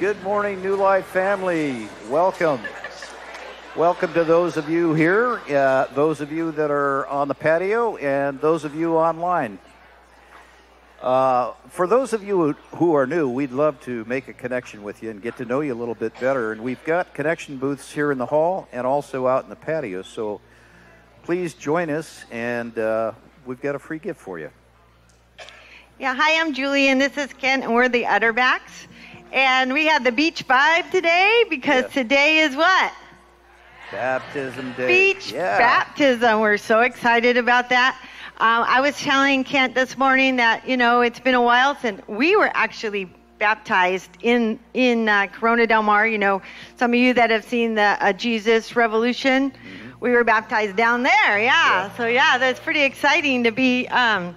Good morning, New Life family. Welcome. Welcome to those of you here, uh, those of you that are on the patio, and those of you online. Uh, for those of you who are new, we'd love to make a connection with you and get to know you a little bit better. And we've got connection booths here in the hall and also out in the patio. So please join us, and uh, we've got a free gift for you. Yeah, hi, I'm Julie, and this is Kent, and we're the Utterbacks. And we had the beach vibe today because today is what? Baptism Day. Beach yeah. baptism. We're so excited about that. Um, I was telling Kent this morning that you know it's been a while since we were actually baptized in in uh, Corona Del Mar. You know, some of you that have seen the uh, Jesus Revolution, we were baptized down there. Yeah. Mm-hmm. Yeah. So yeah, that's pretty exciting to be. Um,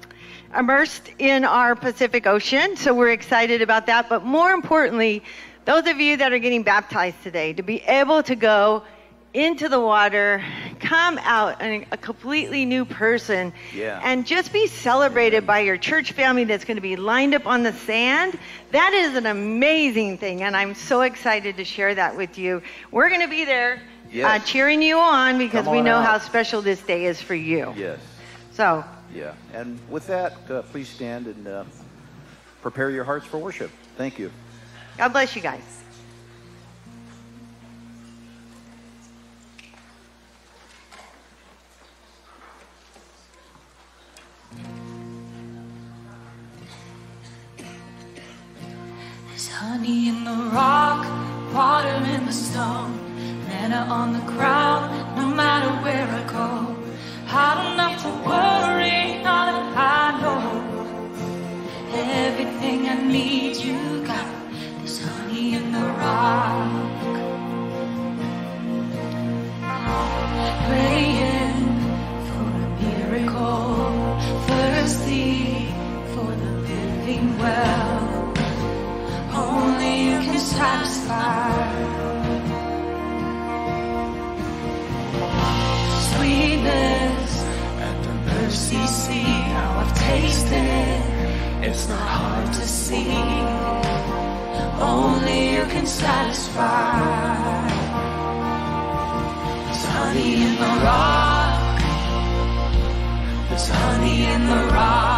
immersed in our Pacific Ocean, so we're excited about that. But more importantly, those of you that are getting baptized today, to be able to go into the water, come out a, a completely new person, Yeah. and just be celebrated by your church family that's going to be lined up on the sand. That is an amazing thing, and I'm so excited to share that with you. We're going to be there. Yes. Uh, cheering you on because Come we know out. how special this day is for you. Yes. So, Yeah. And with that, uh, please stand and uh, prepare your hearts for worship. Thank you. God bless you guys. There's honey in the rock, water in the stone, manna on the ground, no matter where I go. I don't to worry, now that I know everything I need you got. There's honey in the rock. Praying for a miracle, thirsty for the living well. Only you can satisfy. Sweetness at the mercy seat. Now I've tasted. It's not hard to see. Only you can satisfy. There's honey in the rock. There's honey in the rock.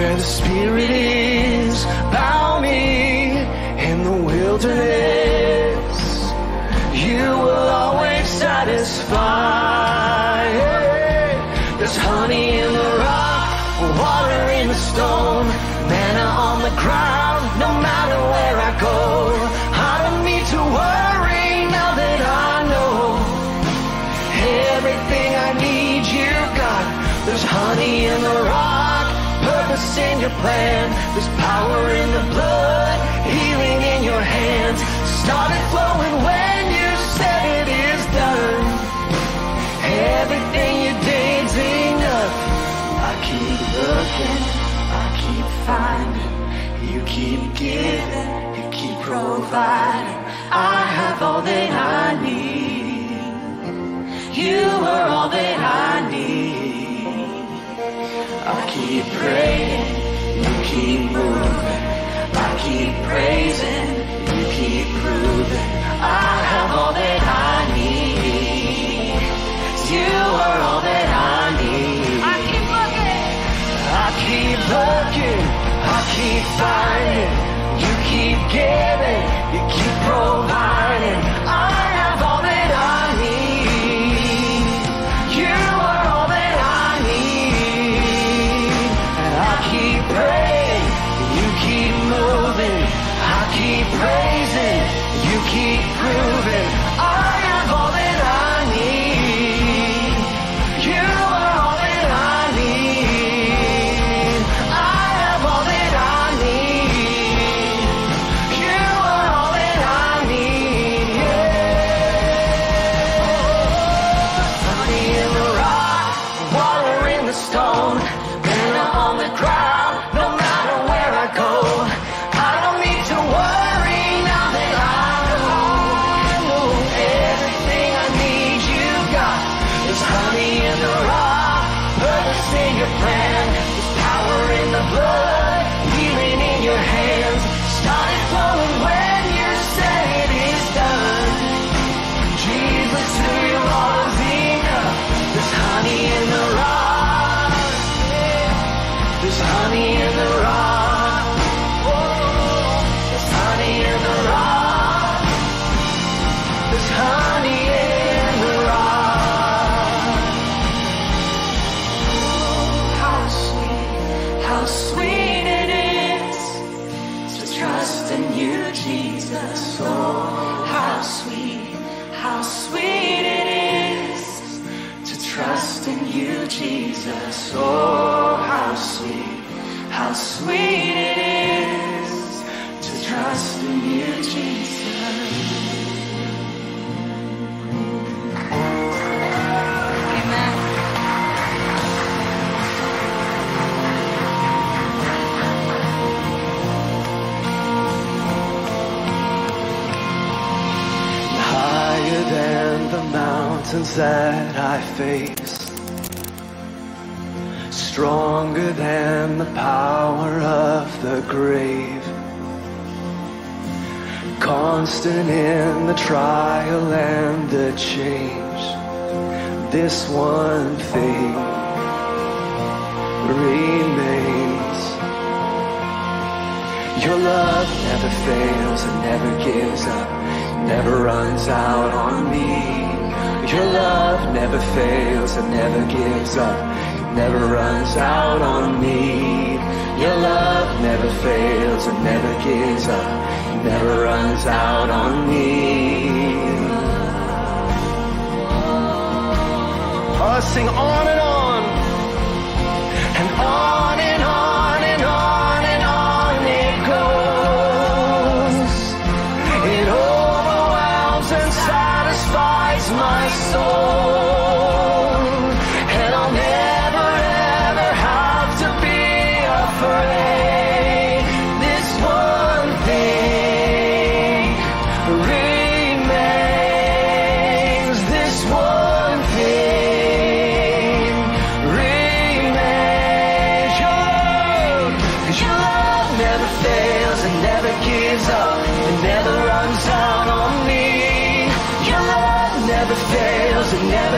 Where the spirit is. Bow me in the wilderness. You will always satisfy. Plan. There's power in the blood, healing in your hands. Started flowing when you said it is done. Everything you did's enough. I keep looking, I keep finding. You keep giving, you keep providing. I have all that I need. You are all that I need. I keep praying, keep moving. I keep praising, you keep proving. I have all that I need. You are all that I need. I keep looking. I keep looking, I keep finding. You keep giving, you keep providing. I that I face Stronger than the power of the grave Constant in the trial and the change. This one thing remains. Your love never fails and never gives up Never runs out on me. Your love never fails and never gives up, never runs out on me. Your love never fails and never gives up, never runs out on me. Oh, sing on and on.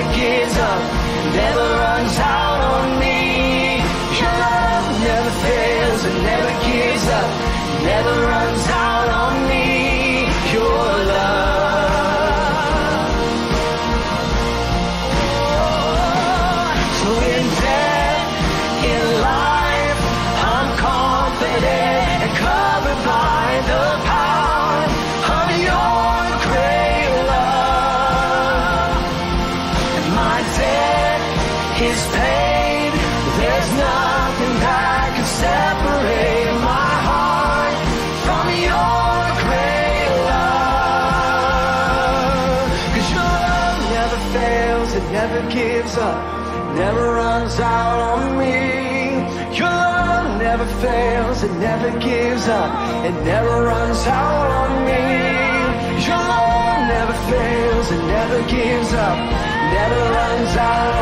Never gives up, never comes up, it never runs out on me. Your love never fails, it never gives up, never runs out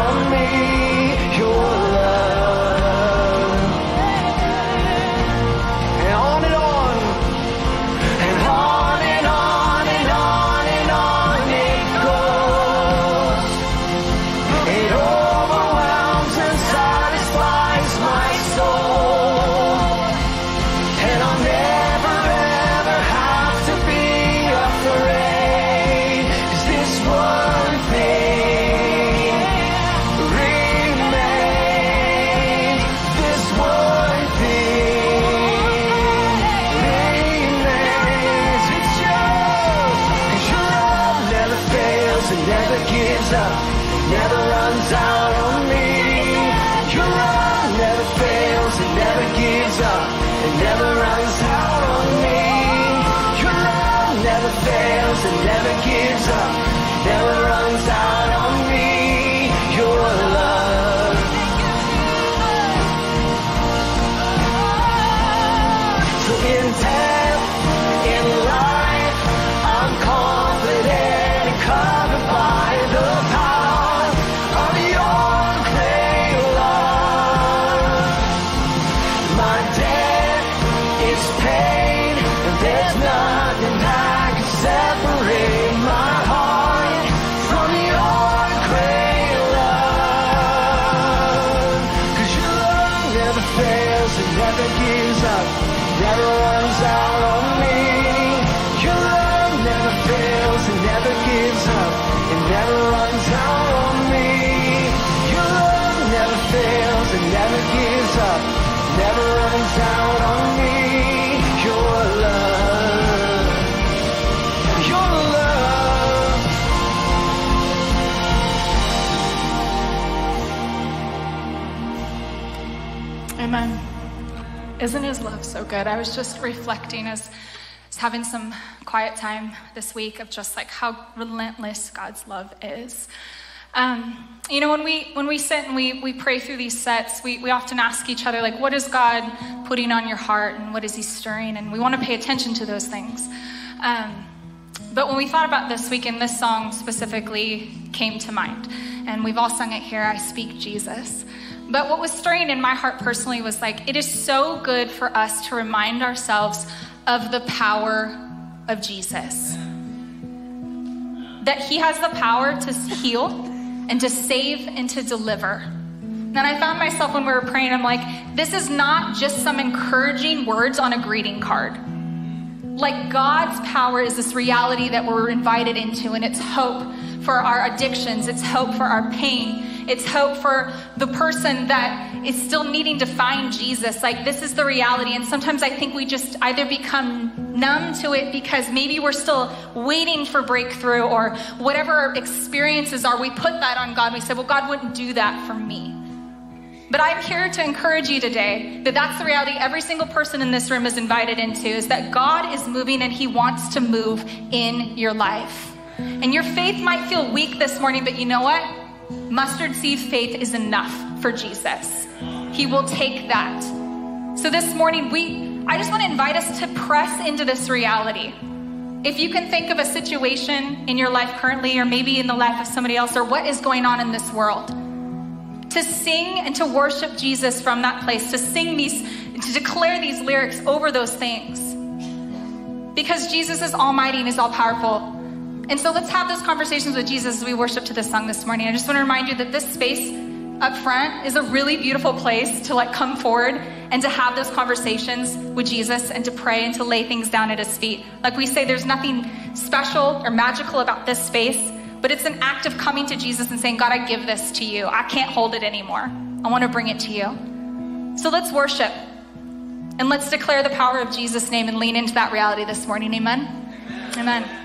Isn't his love so good? I was just reflecting as I was having some quiet time this week of just like how relentless God's love is. Um, you know, when we when we sit and we we pray through these sets, we, we often ask each other, like, what is God putting on your heart and what is he stirring? And we want to pay attention to those things. Um, but when we thought about this weekend, this song specifically came to mind. And we've all sung it here, I Speak Jesus. But what was stirring in my heart personally was like, it is so good for us to remind ourselves of the power of Jesus. That he has the power to heal and to save and to deliver. And I found myself when we were praying, I'm like, this is not just some encouraging words on a greeting card. Like God's power is this reality that we're invited into, and it's hope for our addictions, it's hope for our pain, it's hope for the person that is still needing to find Jesus. Like, this is the reality. And sometimes I think we just either become numb to it because maybe we're still waiting for breakthrough or whatever our experiences are. We put that on God. We say, well, God wouldn't do that for me. But I'm here to encourage you today that that's the reality every single person in this room is invited into is that God is moving and he wants to move in your life. And your faith might feel weak this morning, but you know what? Mustard seed faith is enough for Jesus. He will take that. So this morning we I just want to invite us to press into this reality. If you can think of a situation in your life currently or maybe in the life of somebody else or what is going on in this world, to sing and to worship Jesus from that place, to sing these, to declare these lyrics over those things. Because Jesus is almighty and is all powerful. And so let's have those conversations with Jesus as we worship to this song this morning. I just want to remind you that this space up front is a really beautiful place to like come forward and to have those conversations with Jesus and to pray and to lay things down at his feet. Like we say, there's nothing special or magical about this space, but it's an act of coming to Jesus and saying, God, I give this to you. I can't hold it anymore. I want to bring it to you. So let's worship and let's declare the power of Jesus' name and lean into that reality this morning. Amen. Amen. I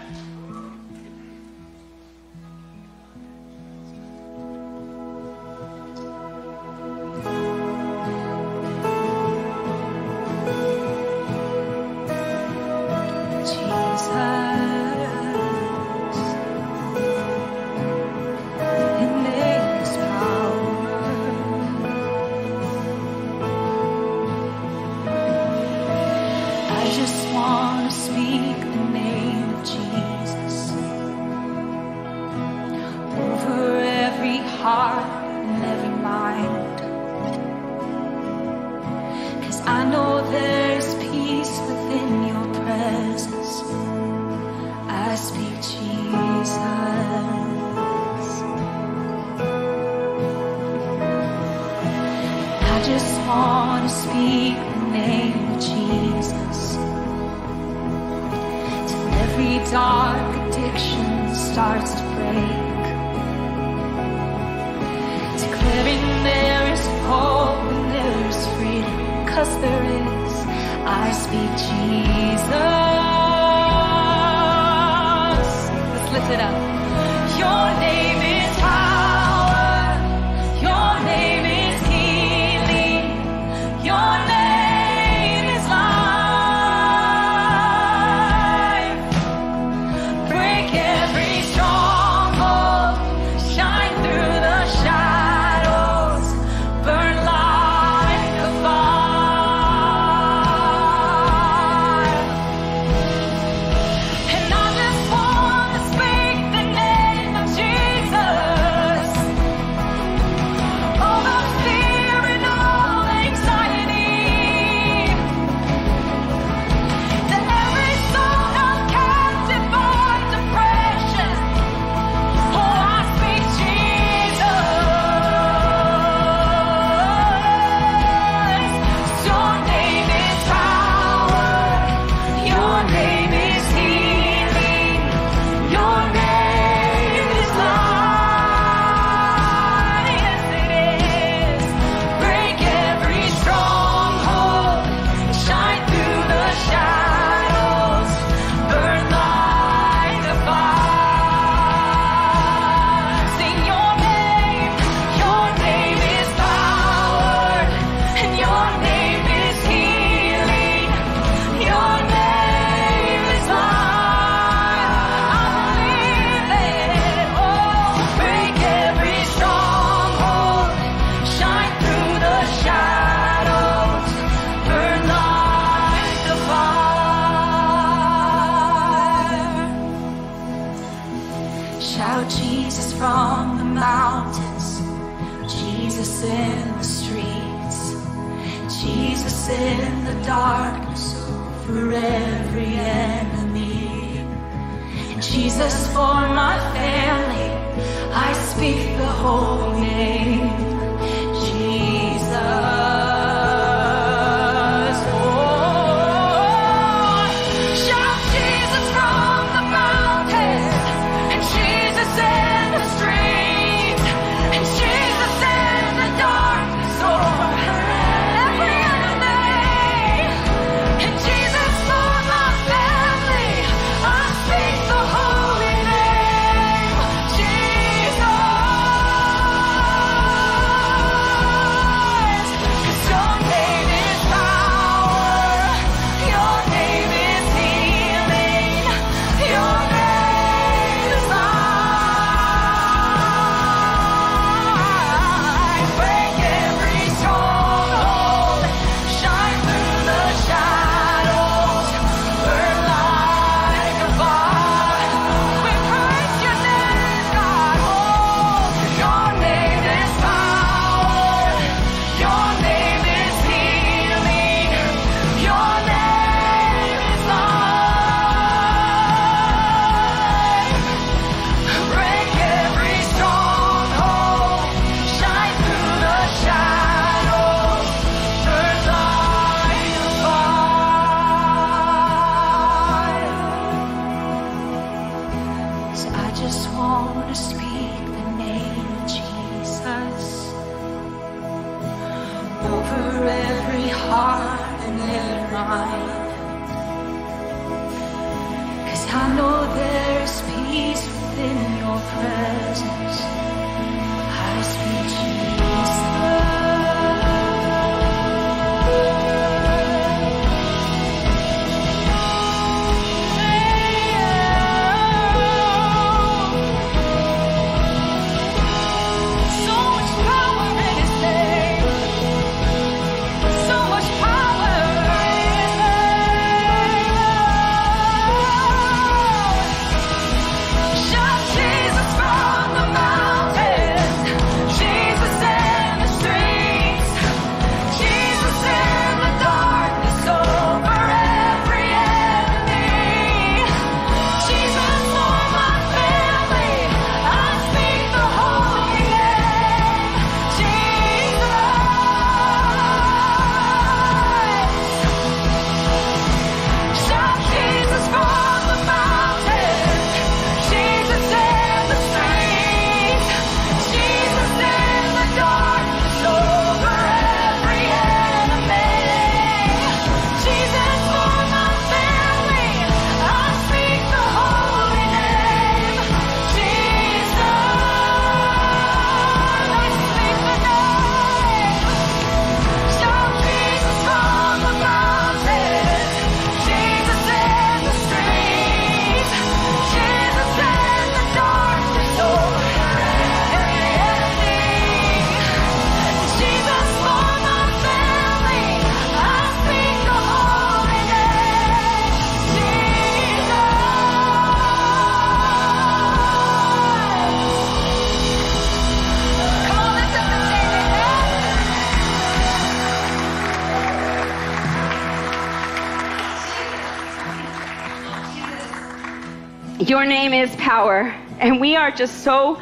Your name is power. And we are just so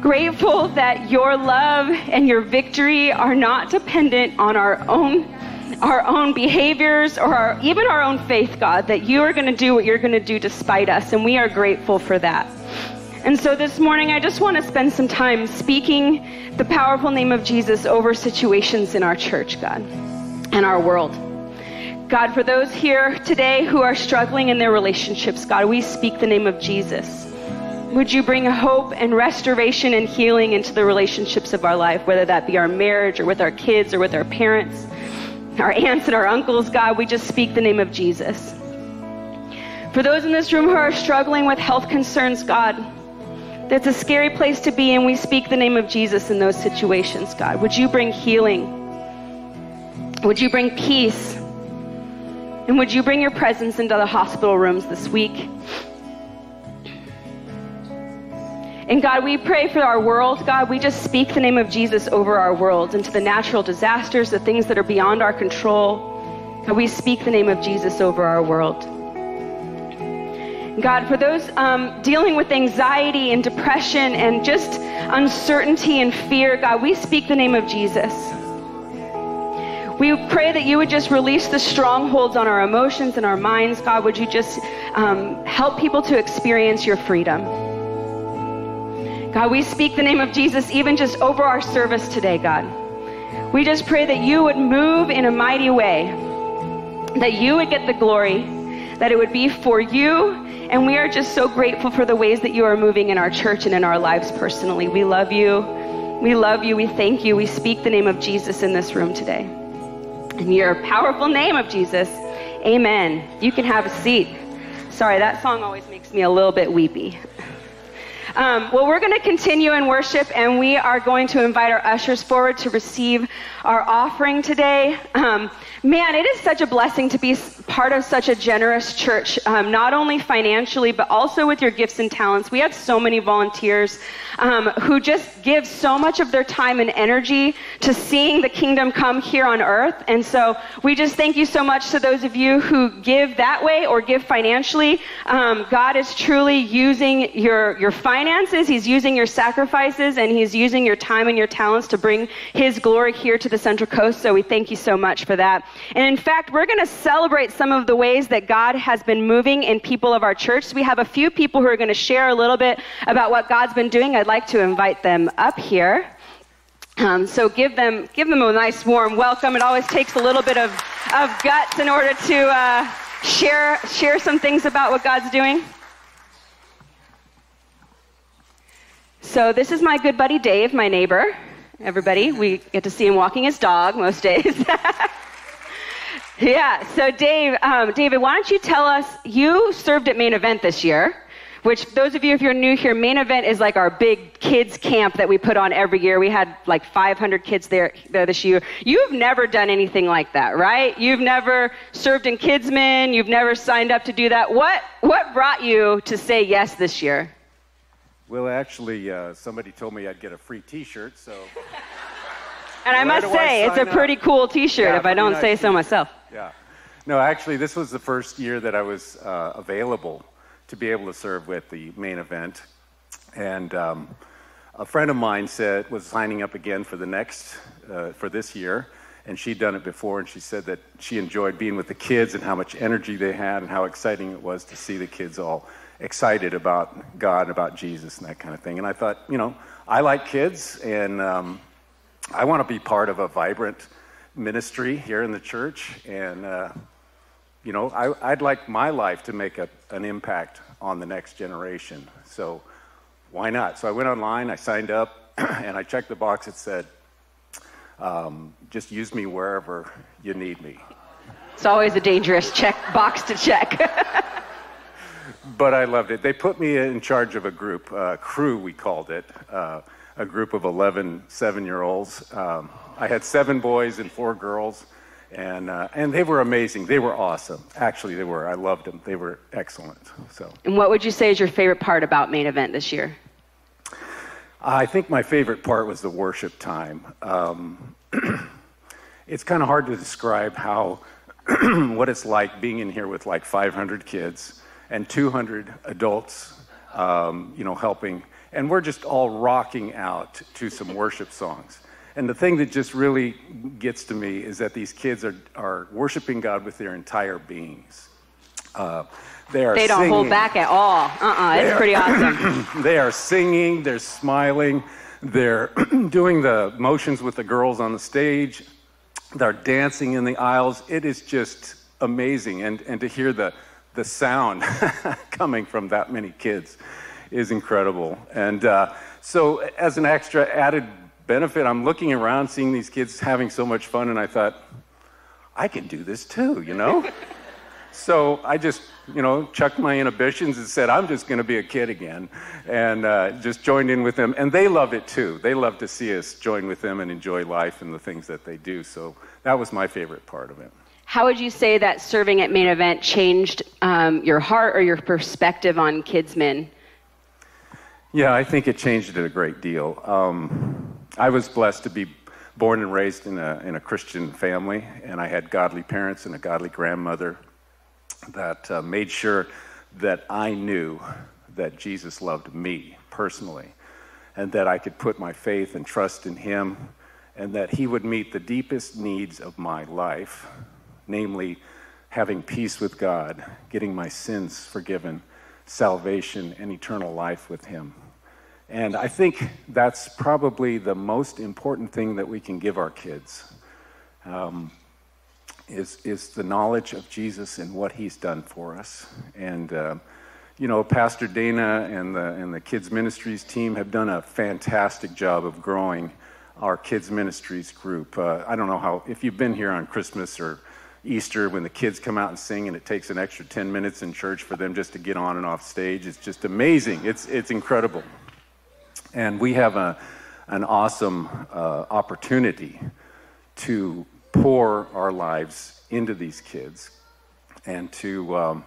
grateful that your love and your victory are not dependent on our own our own behaviors or our, even our own faith, God, that you are going to do what you're going to do despite us, and we are grateful for that. And so this morning, I just want to spend some time speaking the powerful name of Jesus over situations in our church, God, and our world. God, for those here today who are struggling in their relationships, God, we speak the name of Jesus. Would you bring hope and restoration and healing into the relationships of our life, whether that be our marriage or with our kids or with our parents, our aunts and our uncles, God, we just speak the name of Jesus. For those in this room who are struggling with health concerns, God, that's a scary place to be, and we speak the name of Jesus in those situations, God. Would you bring healing? Would you bring peace? And would you bring your presence into the hospital rooms this week? And God, we pray for our world. God, we just speak the name of Jesus over our world into the natural disasters, the things that are beyond our control. God, we speak the name of Jesus over our world. God, for those um, dealing with anxiety and depression and just uncertainty and fear, God, we speak the name of Jesus. We pray that you would just release the strongholds on our emotions and our minds. God, would you just um, help people to experience your freedom? God, we speak the name of Jesus even just over our service today, God. We just pray that you would move in a mighty way, that you would get the glory, that it would be for you. And we are just so grateful for the ways that you are moving in our church and in our lives personally. We love you. We love you. We thank you. We speak the name of Jesus in this room today. In your powerful name of Jesus, amen. You can have a seat. Sorry, that song always makes me a little bit weepy. Um, well, we're going to continue in worship, and we are going to invite our ushers forward to receive our offering today. Um, man, it is such a blessing to be part of such a generous church, um, not only financially, but also with your gifts and talents. We have so many volunteers um, who just give so much of their time and energy to seeing the kingdom come here on earth. And so we just thank you so much to those of you who give that way or give financially. Um, God is truly using your, your finances, He's using your sacrifices, and He's using your time and your talents to bring His glory here to the Central Coast. So we thank you so much for that. And in fact, we're going to celebrate some of the ways that God has been moving in people of our church. We have a few people who are going to share a little bit about what God's been doing. I'd like to invite them up here. Um, so give them give them a nice warm welcome. It always takes a little bit of, of guts in order to uh, share share some things about what God's doing. So this is my good buddy Dave, my neighbor. Everybody, we get to see him walking his dog most days. yeah. So Dave, um, David, why don't you tell us? You served at Main Event this year. Which, those of you, if you're new here, Main Event is like our big kids camp that we put on every year. We had like 500 kids there, there this year. You've never done anything like that, right? You've never served in KidsMin. You've never signed up to do that. What, what brought you to say yes this year? Well, actually, uh, somebody told me I'd get a free T-shirt, so And I must do I say, it's a up? pretty cool T-shirt, Yeah, if I don't nice say so myself. yeah. No, actually, this was the first year that I was uh, available to be able to serve with the main event, and um, a friend of mine said was signing up again for the next uh, for this year, and she'd done it before, and she said that she enjoyed being with the kids and how much energy they had and how exciting it was to see the kids all excited about God, and about Jesus, and that kind of thing. And I thought, you know, I like kids, and um, I want to be part of a vibrant ministry here in the church, and uh, you know, I, I'd like my life to make a, an impact on the next generation. So why not? So I went online, I signed up, and I checked the box. It said, um, "Just use me wherever you need me." It's always a dangerous check box to check. But I loved it. They put me in charge of a group, uh, crew, we called it, uh, a group of 11 seven year olds. Um, I had seven boys and four girls, and, uh, and they were amazing. They were awesome. Actually, they were. I loved them. They were excellent. So and what would you say is your favorite part about Main Event this year? I think my favorite part was the worship time. Um, it's kind of hard to describe how what it's like being in here with like 500 kids and 200 adults, um, you know, helping, and we're just all rocking out to some worship songs. And the thing that just really gets to me is that these kids are, are worshiping God with their entire beings. Uh, they are They don't hold back at all. Uh-uh, it's pretty awesome. They are singing, they're smiling, they're doing the motions with the girls on the stage, they're dancing in the aisles. It is just amazing. And, and to hear the, the sound coming from that many kids is incredible. And uh, so, as an extra added benefit, I'm looking around seeing these kids having so much fun, and I thought, I can do this too, you know? So I just, you know, chucked my inhibitions and said, I'm just going to be a kid again. And uh, just joined in with them. And they love it too. They love to see us join with them and enjoy life and the things that they do. So that was my favorite part of it. How would you say that serving at Main Event changed um, your heart or your perspective on KidsMin? Yeah, I think it changed it a great deal. Um, I was blessed to be born and raised in a, in a Christian family, and I had godly parents and a godly grandmother that uh, made sure that I knew that Jesus loved me personally, and that I could put my faith and trust in Him, and that He would meet the deepest needs of my life, namely having peace with God, getting my sins forgiven, salvation, and eternal life with Him. And I think that's probably the most important thing that we can give our kids. Um, is, is the knowledge of Jesus and what he's done for us. And, uh, you know, Pastor Dana and the, and the kids' ministries team have done a fantastic job of growing our kids' ministries group. Uh, I don't know how, if you've been here on Christmas or Easter when the kids come out and sing and it takes an extra 10 minutes in church for them just to get on and off stage, it's just amazing. It's, it's incredible. And we have a, an awesome uh, opportunity to pour our lives into these kids and to, um,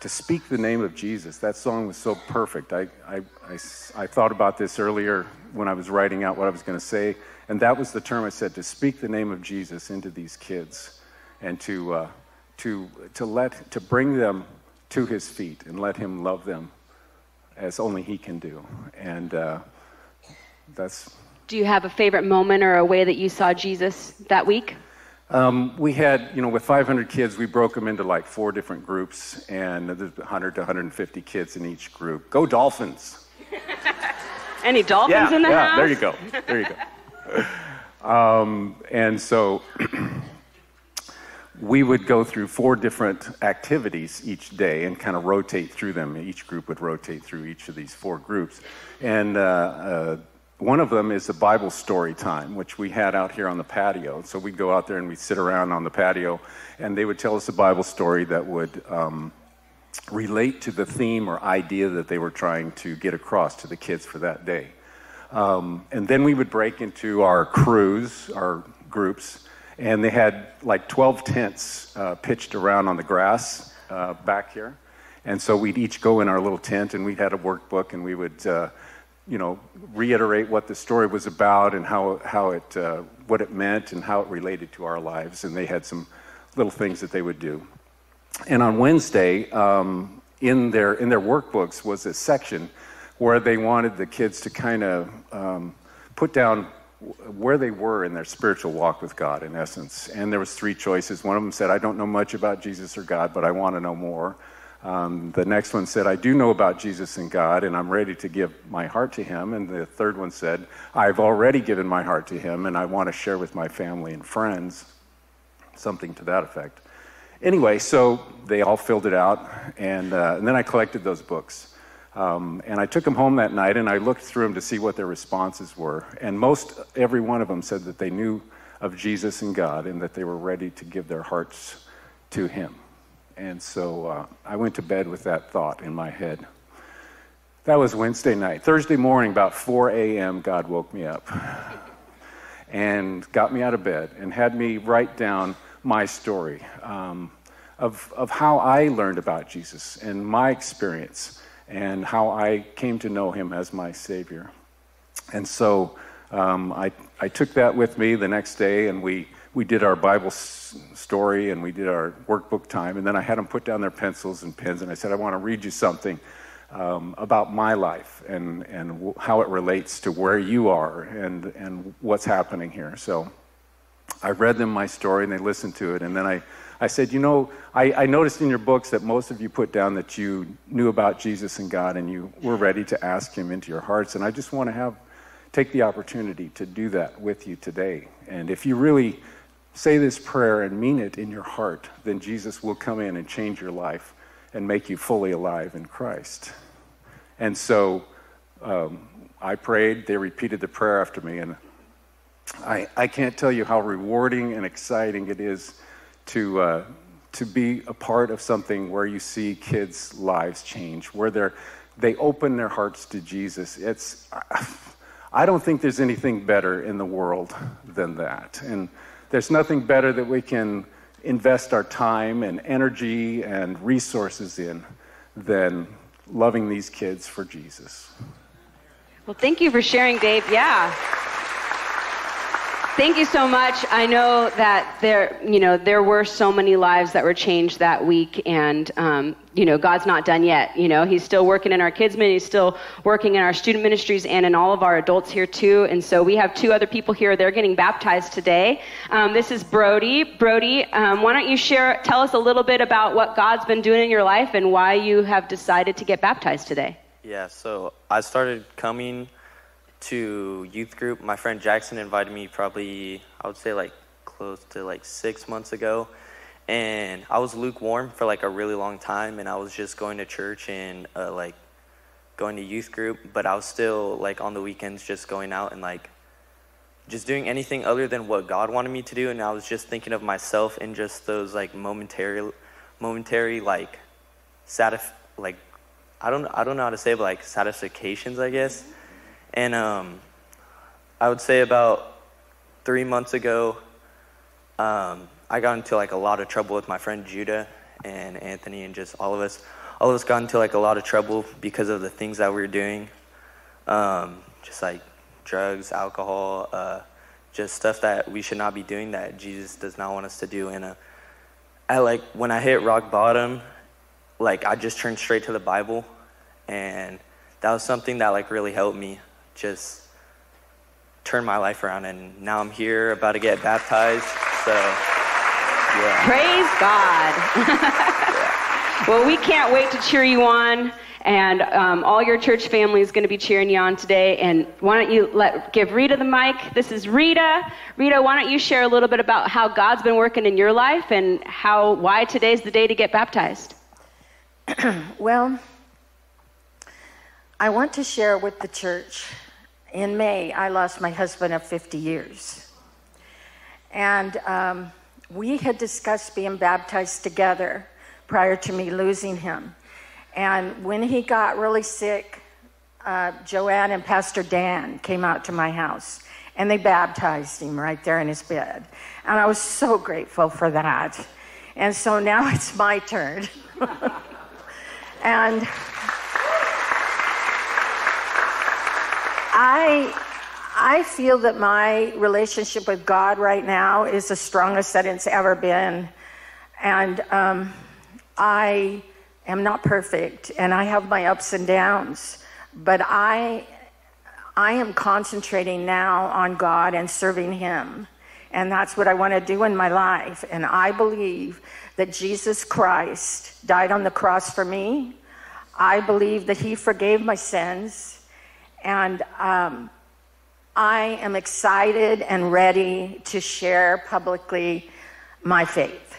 to speak the name of Jesus. That song was so perfect. I, I, I, I thought about this earlier when I was writing out what I was going to say, and that was the term I said to speak the name of Jesus into these kids and to, uh, to, to, let, to bring them to his feet and let him love them as only he can do. And uh, that's Do you have a favorite moment or a way that you saw Jesus that week? Um, we had, you know, with 500 kids, we broke them into like four different groups, and there's 100 to 150 kids in each group. Go Dolphins! Any dolphins yeah, in the yeah, house? there you go. There you go. Um, and so we would go through four different activities each day and kind of rotate through them. Each group would rotate through each of these four groups. And uh, uh, one of them is a Bible story time, which we had out here on the patio. So we'd go out there and we'd sit around on the patio, and they would tell us a Bible story that would um, relate to the theme or idea that they were trying to get across to the kids for that day. Um, and then we would break into our crews, our groups, and they had like 12 tents uh, pitched around on the grass uh, back here. And so we'd each go in our little tent, and we had a workbook, and we would, uh, you know, reiterate what the story was about and how, how it, uh, what it meant and how it related to our lives. And they had some little things that they would do. And on Wednesday, um, in their in their workbooks was a section where they wanted the kids to kind of um, put down where they were in their spiritual walk with God, in essence. And there was three choices. One of them said, "I don't know much about Jesus or God, but I want to know more." Um, the next one said, "I do know about Jesus and God, and I'm ready to give my heart to Him." And the third one said, "I've already given my heart to Him, and I want to share with my family and friends." Something to that effect anyway, so they all filled it out, and, uh, and then I collected those books. Um, and I took them home that night and I looked through them to see what their responses were. And most every one of them said that they knew of Jesus and God and that they were ready to give their hearts to Him. And so uh, I went to bed with that thought in my head. That was Wednesday night. Thursday morning, about 4 a.m., God woke me up and got me out of bed and had me write down my story um, of, of how I learned about Jesus and my experience and how I came to know him as my Savior. And so um, I, I took that with me the next day and we, we did our Bible s- story and we did our workbook time. And then I had them put down their pencils and pens and I said, I want to read you something um, about my life and, and w- how it relates to where you are and, and what's happening here. So I read them my story and they listened to it. And then I, I said, You know, I, I noticed in your books that most of you put down that you knew about Jesus and God and you were ready to ask Him into your hearts. And I just want to have, take the opportunity to do that with you today. And if you really say this prayer and mean it in your heart, then Jesus will come in and change your life and make you fully alive in Christ. And so um, I prayed, they repeated the prayer after me, and I, I can't tell you how rewarding and exciting it is to, uh, to be a part of something where you see kids' lives change, where they're, they open their hearts to Jesus. It's, I don't think there's anything better in the world than that. And there's nothing better that we can invest our time and energy and resources in than loving these kids for Jesus. Well, thank you for sharing, Dave. Yeah. Thank you so much. I know that there, you know, there were so many lives that were changed that week, and um, you know, God's not done yet. You know, He's still working in our kids' ministry, He's still working in our student ministries, and in all of our adults here too. And so we have two other people here. They're getting baptized today. Um, this is Brody. Brody, um, why don't you share, tell us a little bit about what God's been doing in your life and why you have decided to get baptized today. Yeah, so I started coming to youth group. My friend Jackson invited me probably, I would say like close to like six months ago. And I was lukewarm for like a really long time, and I was just going to church and uh, like going to youth group, but I was still like on the weekends just going out and like just doing anything other than what God wanted me to do. And I was just thinking of myself in just those like momentary, momentary like satisf- like I don't I don't know how to say, but like satisfactions, I guess. And um, I would say about three months ago, um, I got into like a lot of trouble with my friend Judah and Anthony and just all of us. All of us got into like a lot of trouble because of the things that we were doing, um, just like drugs, alcohol, uh, just stuff that we should not be doing that Jesus does not want us to do. And uh, I like when I hit rock bottom, like I just turned straight to the Bible, and that was something that like really helped me just turn my life around. And now I'm here, about to get baptized. So, yeah. Praise God. well, we can't wait to cheer you on. And um, all your church family is going to be cheering you on today. And why don't you let give Rita the mic? This is Rita. Rita, why don't you share a little bit about how God's been working in your life and how why today's the day to get baptized? Well, I want to share with the church. In May, I lost my husband of 50 years. And um, we had discussed being baptized together prior to me losing him. And when he got really sick, uh, Joanne and Pastor Dan came out to my house and they baptized him right there in his bed. And I was so grateful for that. And so now it's my turn. and I I feel that my relationship with God right now is the strongest that it's ever been, and um, I am not perfect, and I have my ups and downs, but I I am concentrating now on God and serving Him. And that's what I want to do in my life. And I believe that Jesus Christ died on the cross for me. I believe that He forgave my sins. And um, I am excited and ready to share publicly my faith.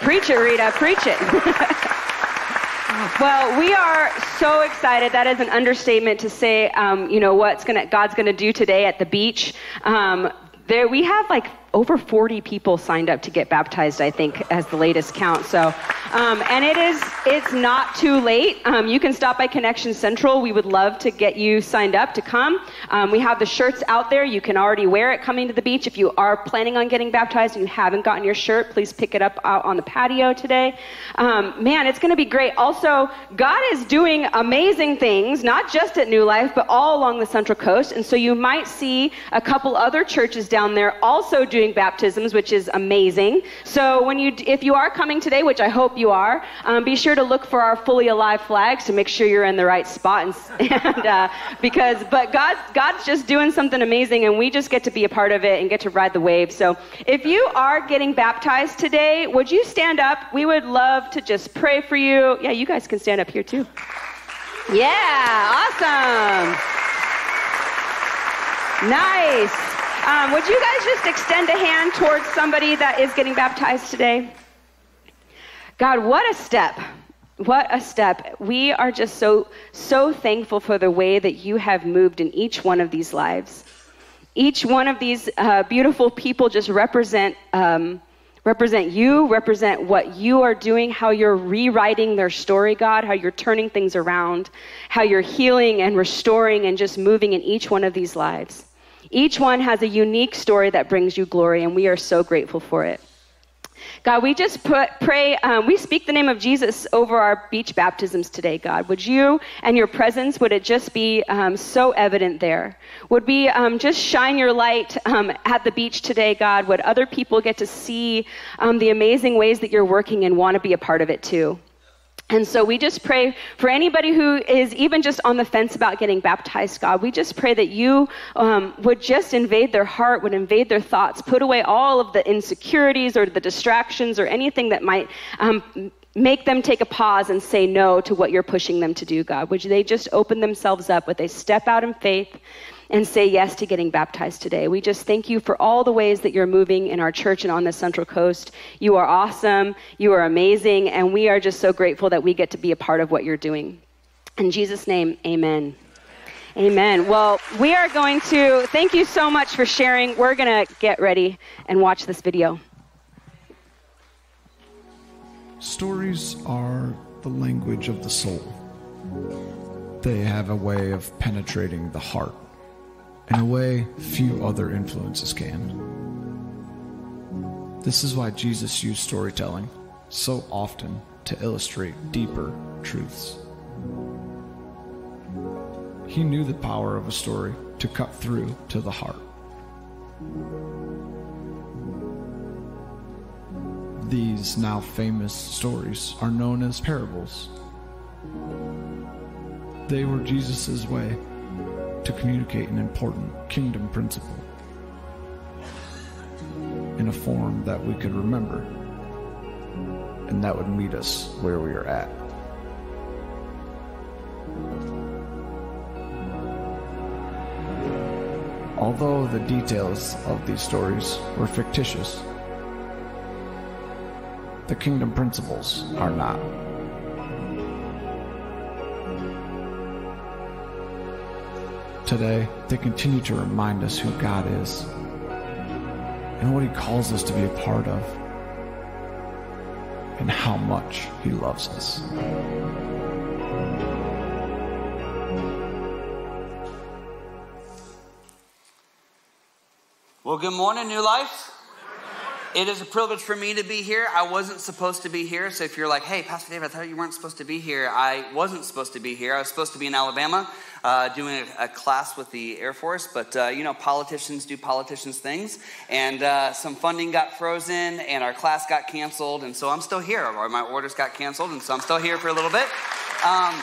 Preach it, Rita. Preach it. well, we are so excited. That is an understatement to say, um, you know, what's gonna God's gonna do today at the beach. Um, there, we have like over 40 people signed up to get baptized, I think, as the latest count. So, um, and it is, it's not too late. Um, you can stop by Connection Central. We would love to get you signed up to come. Um, we have the shirts out there. You can already wear it coming to the beach. If you are planning on getting baptized and you haven't gotten your shirt, please pick it up out on the patio today. Um, man, it's going to be great. Also, God is doing amazing things, not just at New Life, but all along the Central Coast. And so you might see a couple other churches down there also doing baptisms, which is amazing. So when you, if you are coming today, which I hope you are, um, be sure to look for our fully alive flags to make sure you're in the right spot. And, and uh, because, but God, God's just doing something amazing, and we just get to be a part of it and get to ride the wave. So if you are getting baptized today, would you stand up? We would love to just pray for you. Yeah, you guys can stand up here too. Yeah, awesome. Nice. Um, would you guys just extend a hand towards somebody that is getting baptized today? God, what a step. What a step. We are just so, so thankful for the way that you have moved in each one of these lives. Each one of these uh, beautiful people just represent, um, represent you, represent what you are doing, how you're rewriting their story, God, how you're turning things around, how you're healing and restoring and just moving in each one of these lives. Each one has a unique story that brings you glory, and we are so grateful for it. God, we just put, pray, um, we speak the name of Jesus over our beach baptisms today, God. Would you and your presence, would it just be um, so evident there? Would we um, just shine your light um, at the beach today, God? Would other people get to see um, the amazing ways that you're working and want to be a part of it too? And so we just pray for anybody who is even just on the fence about getting baptized, God. We just pray that you um, would just invade their heart, would invade their thoughts, put away all of the insecurities or the distractions or anything that might um, make them take a pause and say no to what you're pushing them to do, God. Would they just open themselves up? Would they step out in faith? And say yes to getting baptized today. We just thank you for all the ways that you're moving in our church and on the Central Coast. You are awesome, you are amazing, and we are just so grateful that we get to be a part of what you're doing. In Jesus' name, amen. Amen. Well, we are going to thank you so much for sharing. We're going to get ready and watch this video. Stories are the language of the soul. They have a way of penetrating the heart in a way few other influences can. This is why Jesus used storytelling so often to illustrate deeper truths. He knew the power of a story to cut through to the heart. These now famous stories are known as parables. They were Jesus' way to communicate an important kingdom principle in a form that we could remember and that would meet us where we are at. Although the details of these stories were fictitious, the kingdom principles are not. Today, they continue to remind us who God is and what He calls us to be a part of and how much He loves us. Well, good morning, New Life. It is a privilege for me to be here. I wasn't supposed to be here, so if you're like, hey, Pastor Dave, I thought you weren't supposed to be here, I wasn't supposed to be here. I was supposed to be in Alabama uh, doing a, a, class with the Air Force, but uh, you know, politicians do politicians things, and uh, some funding got frozen, and our class got canceled, and so I'm still here, my orders got canceled, and so I'm still here for a little bit. Um,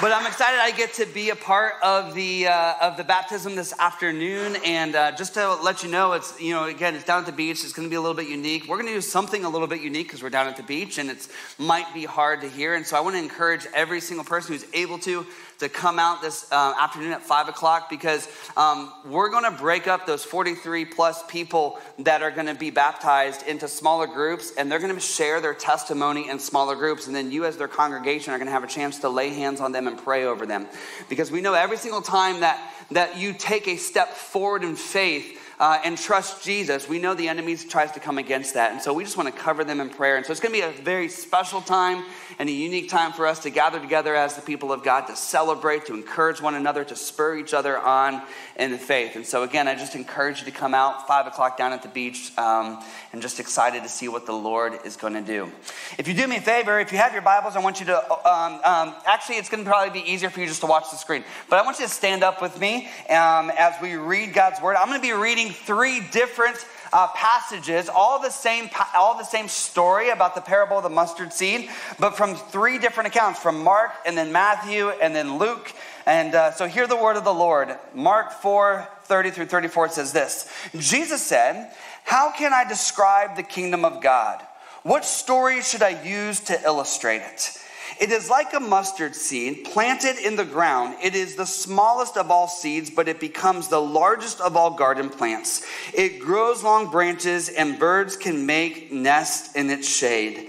but I'm excited I get to be a part of the uh, of the baptism this afternoon, and uh, just to let you know, it's you know again it's down at the beach. It's going to be a little bit unique. We're going to do something a little bit unique because we're down at the beach, and it might be hard to hear. And so I want to encourage every single person who's able to to come out this uh, afternoon at 5 o'clock because um, we're going to break up those 43 plus people that are going to be baptized into smaller groups and they're going to share their testimony in smaller groups. And then you, as their congregation, are going to have a chance to lay hands on them and pray over them. Because we know every single time that, that you take a step forward in faith, uh, and trust Jesus, we know the enemy tries to come against that. And so we just want to cover them in prayer. And so it's going to be a very special time and a unique time for us to gather together as the people of God to celebrate, to encourage one another, to spur each other on in the faith. And so, again, I just encourage you to come out five o'clock down at the beach um, and just excited to see what the Lord is going to do. If you do me a favor, if you have your Bibles, I want you to um, um, actually, it's going to probably be easier for you just to watch the screen. But I want you to stand up with me um, as we read God's word. I'm going to be reading three different uh, passages, all the same, all the same story about the parable of the mustard seed, but from three different accounts, from Mark and then Matthew and then Luke. And uh, so hear the word of the Lord. Mark 4, 30 through 34 says this. Jesus said, how can I describe the kingdom of God? What story should I use to illustrate it? It is like a mustard seed planted in the ground. It is the smallest of all seeds, but it becomes the largest of all garden plants. It grows long branches, and birds can make nests in its shade.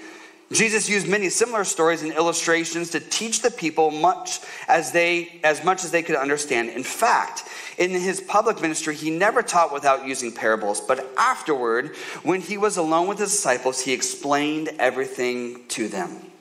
Jesus used many similar stories and illustrations to teach the people much as they as much as they could understand. In fact, in his public ministry, he never taught without using parables, but afterward, when he was alone with his disciples, he explained everything to them.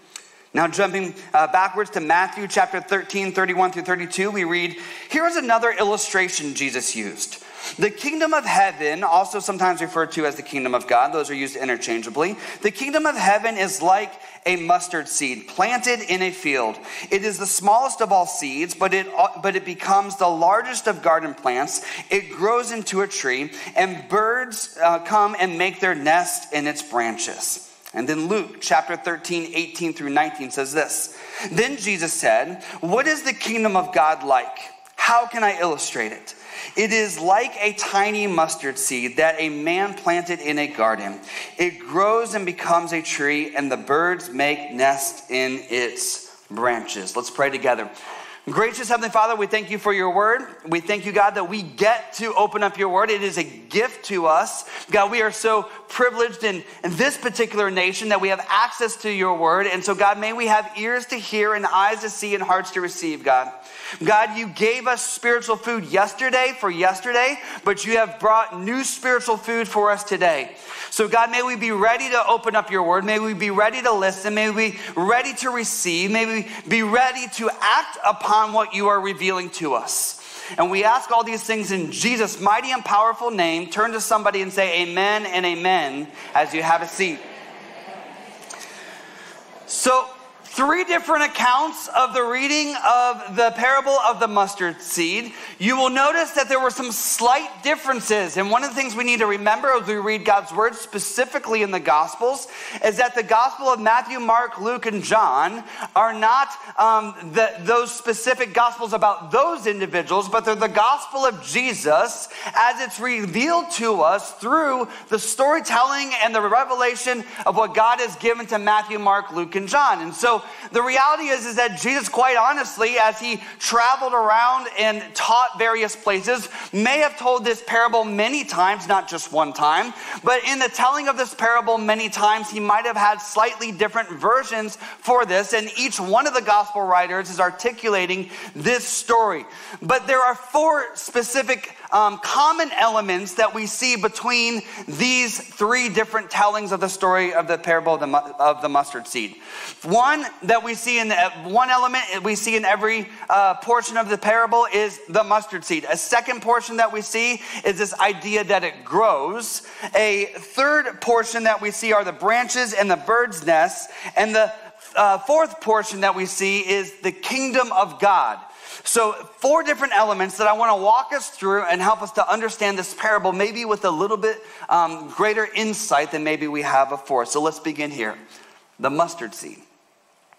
Now, jumping uh, backwards to Matthew chapter 13, 31 through 32, we read Here is another illustration Jesus used. The kingdom of heaven, also sometimes referred to as the kingdom of God, those are used interchangeably. The kingdom of heaven is like a mustard seed planted in a field. It is the smallest of all seeds, but it, but it becomes the largest of garden plants. It grows into a tree, and birds uh, come and make their nest in its branches. And then Luke chapter 13, 18 through 19 says this. Then Jesus said, What is the kingdom of God like? How can I illustrate it? It is like a tiny mustard seed that a man planted in a garden. It grows and becomes a tree, and the birds make nests in its branches. Let's pray together. Gracious Heavenly Father, we thank you for your word. We thank you, God, that we get to open up your word. It is a gift to us. God, we are so privileged in, in this particular nation that we have access to your word. And so, God, may we have ears to hear and eyes to see and hearts to receive, God. God, you gave us spiritual food yesterday for yesterday, but you have brought new spiritual food for us today. So, God, may we be ready to open up your word. May we be ready to listen. May we be ready to receive. May we be ready to act upon what you are revealing to us. And we ask all these things in Jesus' mighty and powerful name. Turn to somebody and say amen and amen as you have a seat. So, three different accounts of the reading of the parable of the mustard seed, you will notice that there were some slight differences. And one of the things we need to remember as we read God's word, specifically in the Gospels, is that the Gospel of Matthew, Mark, Luke, and John are not um, the, those specific Gospels about those individuals, but they're the Gospel of Jesus as it's revealed to us through the storytelling and the revelation of what God has given to Matthew, Mark, Luke, and John. And the reality is, is that Jesus, quite honestly, as he traveled around and taught various places, may have told this parable many times, not just one time. But in the telling of this parable many times, he might have had slightly different versions for this. And each one of the gospel writers is articulating this story. But there are four specific um, common elements that we see between these three different tellings of the story of the parable of the, of the mustard seed. One that we see in the, one element we see in every uh, portion of the parable is the mustard seed. A second portion that we see is this idea that it grows. A third portion that we see are the branches and the bird's nests. And the uh, fourth portion that we see is the kingdom of God. So, four different elements that I want to walk us through and help us to understand this parable, maybe with a little bit um, greater insight than maybe we have before. So, let's begin here. The mustard seed.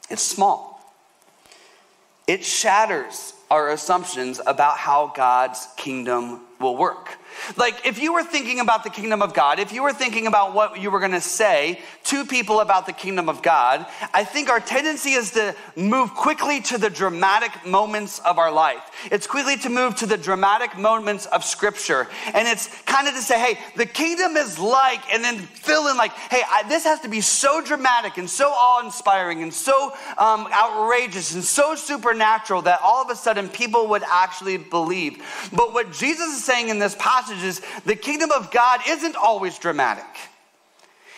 It's small, it shatters our assumptions about how God's kingdom will work. Like, if you were thinking about the kingdom of God, if you were thinking about what you were going to say to people about the kingdom of God, I think our tendency is to move quickly to the dramatic moments of our life. It's quickly to move to the dramatic moments of scripture. And it's kind of to say, hey, the kingdom is like, and then fill in like, hey, I, this has to be so dramatic and so awe inspiring and so um, outrageous and so supernatural that all of a sudden people would actually believe. But what Jesus is saying in this passage the kingdom of God isn't always dramatic.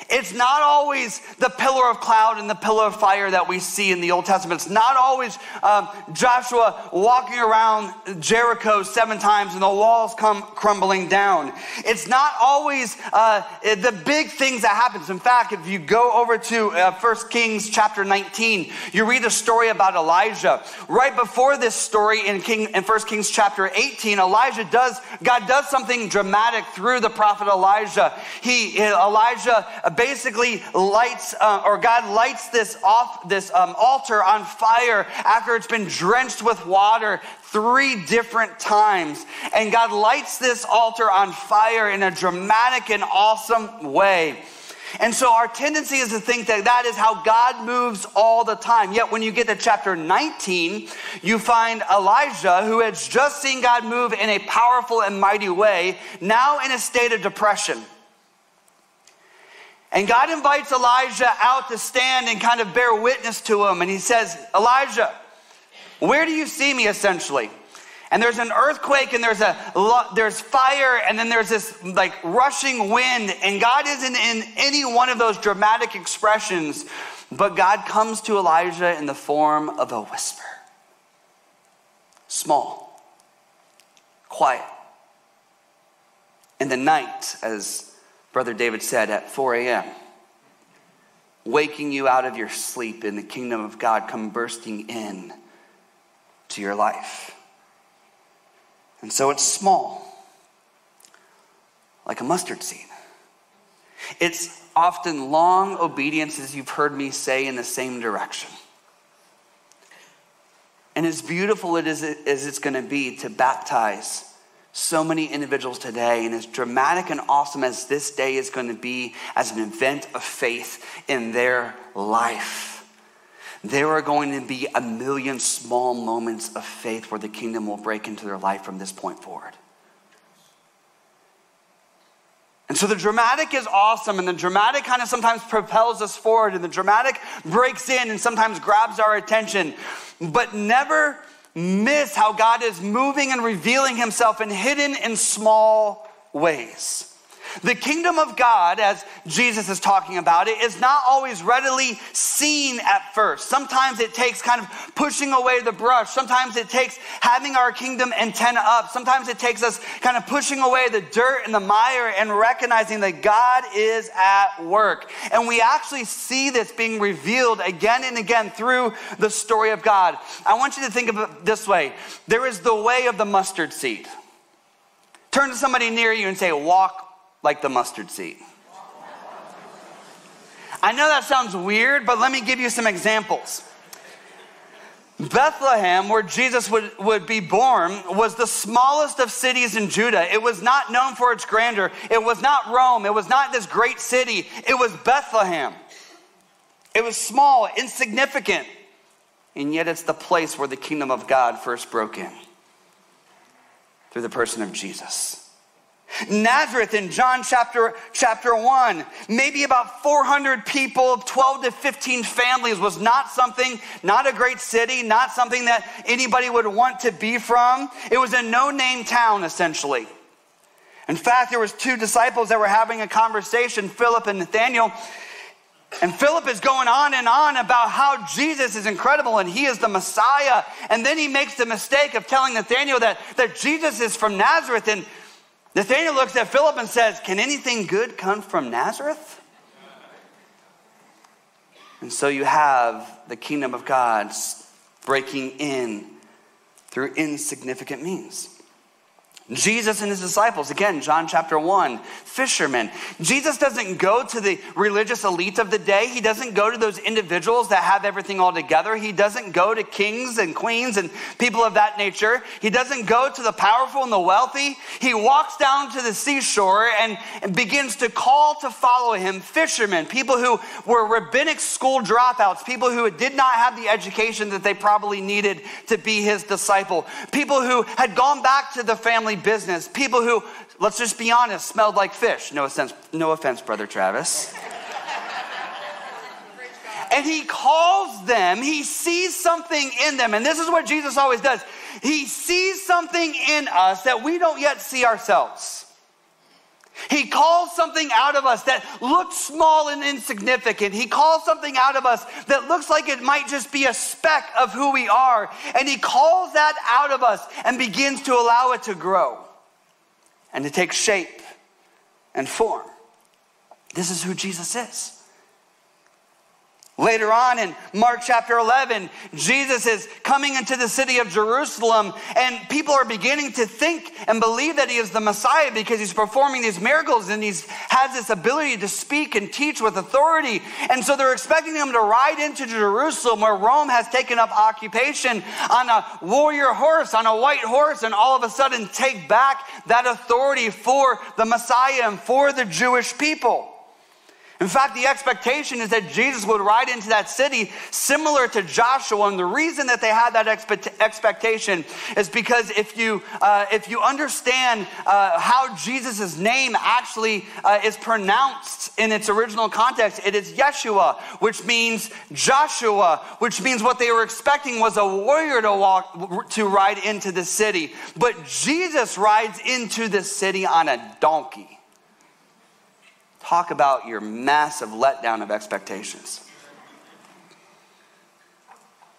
It's not always the pillar of cloud and the pillar of fire that we see in the Old Testament. It's not always um, Joshua walking around Jericho seven times and the walls come crumbling down. It's not always uh, the big things that happens. In fact, if you go over to uh, 1 Kings chapter 19, you read a story about Elijah. Right before this story in, King, in 1 Kings chapter 18, Elijah does, God does something dramatic through the prophet Elijah. He, Elijah basically lights, uh, or God lights this off, this um, altar on fire after it's been drenched with water three different times. And God lights this altar on fire in a dramatic and awesome way. And so our tendency is to think that that is how God moves all the time. Yet when you get to chapter 19, you find Elijah, who has just seen God move in a powerful and mighty way, now in a state of depression. And God invites Elijah out to stand and kind of bear witness to him. And he says, Elijah, where do you see me essentially? And there's an earthquake and there's a there's fire and then there's this like rushing wind and God isn't in any one of those dramatic expressions, but God comes to Elijah in the form of a whisper. Small. Quiet. in the night, as Brother David said, at 4 a.m., waking you out of your sleep in the kingdom of God come bursting in to your life. And so it's small, like a mustard seed. It's often long obedience, as you've heard me say, in the same direction. And as beautiful it is as it's going to be to baptize so many individuals today, and as dramatic and awesome as this day is going to be as an event of faith in their life, there are going to be a million small moments of faith where the kingdom will break into their life from this point forward. And so the dramatic is awesome, and the dramatic kind of sometimes propels us forward, and the dramatic breaks in and sometimes grabs our attention. But never miss how God is moving and revealing himself in hidden and small ways. The kingdom of God, as Jesus is talking about it, is not always readily seen at first. Sometimes it takes kind of pushing away the brush. Sometimes it takes having our kingdom antenna up. Sometimes it takes us kind of pushing away the dirt and the mire and recognizing that God is at work. And we actually see this being revealed again and again through the story of God. I want you to think of it this way there is the way of the mustard seed. Turn to somebody near you and say, Walk like the mustard seed. I know that sounds weird, but let me give you some examples. Bethlehem, where Jesus would, would be born, was the smallest of cities in Judah. It was not known for its grandeur. It was not Rome. It was not this great city. It was Bethlehem. It was small, insignificant, and yet it's the place where the kingdom of God first broke in through the person of Jesus. Nazareth in John chapter, chapter 1, maybe about 400 people, 12 to 15 families was not something, not a great city, not something that anybody would want to be from. It was a no-name town essentially. In fact, there was two disciples that were having a conversation, Philip and Nathaniel, and Philip is going on and on about how Jesus is incredible and he is the Messiah. And then he makes the mistake of telling Nathaniel that, that Jesus is from Nazareth. And Nathaniel looks at Philip and says, Can anything good come from Nazareth? And so you have the kingdom of God breaking in through insignificant means. Jesus and his disciples, again, John chapter 1, fishermen. Jesus doesn't go to the religious elite of the day. He doesn't go to those individuals that have everything all together. He doesn't go to kings and queens and people of that nature. He doesn't go to the powerful and the wealthy. He walks down to the seashore and, begins to call to follow him fishermen, people who were rabbinic school dropouts, people who did not have the education that they probably needed to be his disciple, people who had gone back to the family business, people who, let's just be honest, smelled like fish. No offense, no offense, Brother Travis. and he calls them, he sees something in them. And this is what Jesus always does he sees something in us that we don't yet see ourselves. He calls something out of us that looks small and insignificant. He calls something out of us that looks like it might just be a speck of who we are. And he calls that out of us and begins to allow it to grow and to take shape and form. This is who Jesus is. Later on in Mark chapter 11, Jesus is coming into the city of Jerusalem, and people are beginning to think and believe that he is the Messiah because he's performing these miracles and he has this ability to speak and teach with authority. And so they're expecting him to ride into Jerusalem, where Rome has taken up occupation, on a warrior horse, on a white horse, and all of a sudden take back that authority for the Messiah and for the Jewish people. In fact, the expectation is that Jesus would ride into that city similar to Joshua. And the reason that they had that expect- expectation is because if you, uh, if you understand uh, how Jesus' name actually uh, is pronounced in its original context, it is Yeshua, which means Joshua, which means what they were expecting was a warrior to walk, to ride into the city. But Jesus rides into the city on a donkey. Talk about your massive letdown of expectations.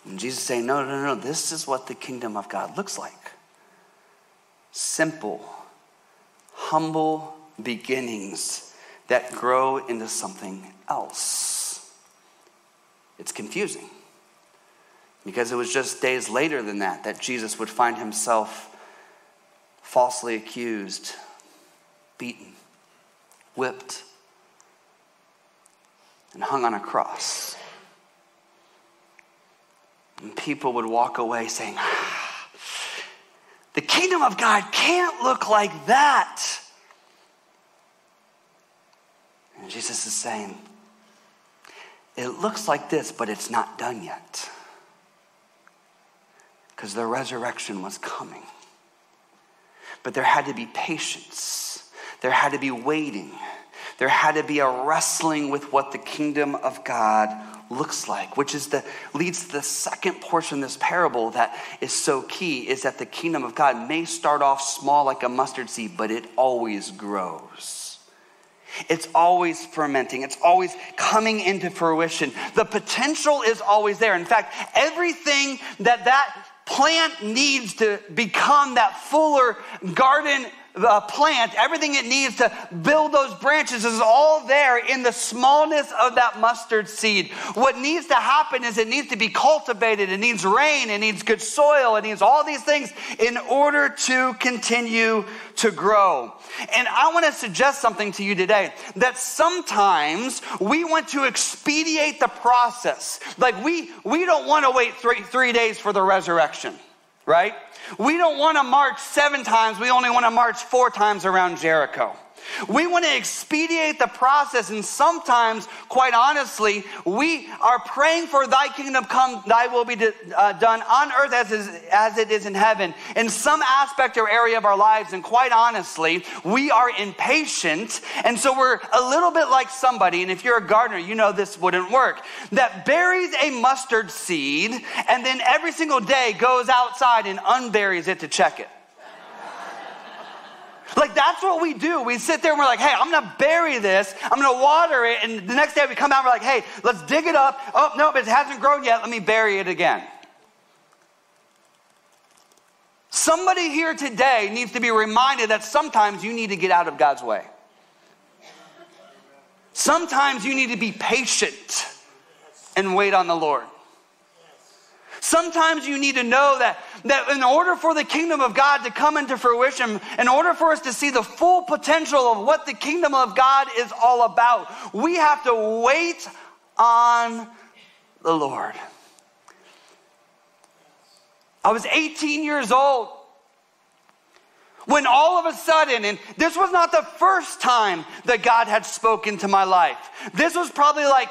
And Jesus saying, No, no, no, this is what the kingdom of God looks like simple, humble beginnings that grow into something else. It's confusing because it was just days later than that that Jesus would find himself falsely accused, beaten, whipped, and hung on a cross. And people would walk away saying, "Ah, The kingdom of God can't look like that. And Jesus is saying, It looks like this, but it's not done yet. Because the resurrection was coming. But there had to be patience, there had to be waiting, there had to be a wrestling with what the kingdom of God looks like which is the leads to the second portion of this parable that is so key is that the kingdom of god may start off small like a mustard seed but it always grows it's always fermenting. It's always coming into fruition. The potential is always there. In fact, everything that that plant needs to become that fuller garden uh, plant, everything it needs to build those branches is all there in the smallness of that mustard seed. What needs to happen is it needs to be cultivated. It needs rain. It needs good soil. It needs all these things in order to continue to grow. And I want to suggest something to you today that sometimes we want to expedite the process. Like we, we don't want to wait three, three days for the resurrection, right? We don't want to march seven times, we only want to march four times around Jericho. We want to expedite the process, and sometimes, quite honestly, we are praying for thy kingdom come, thy will be uh, done on earth as, is, as it is in heaven, in some aspect or area of our lives. And quite honestly, we are impatient, and so we're a little bit like somebody, and if you're a gardener, you know this wouldn't work, that buries a mustard seed and then every single day goes outside and unburies it to check it. Like that's what we do. We sit there and we're like, hey, I'm gonna bury this, I'm gonna water it, and the next day we come out and we're like, hey, let's dig it up. Oh, no, but it hasn't grown yet. Let me bury it again. Somebody here today needs to be reminded that sometimes you need to get out of God's way. Sometimes you need to be patient and wait on the Lord. Sometimes you need to know that, that in order for the kingdom of God to come into fruition, in order for us to see the full potential of what the kingdom of God is all about, we have to wait on the Lord. I was 18 years old when all of a sudden, and this was not the first time that God had spoken to my life, this was probably like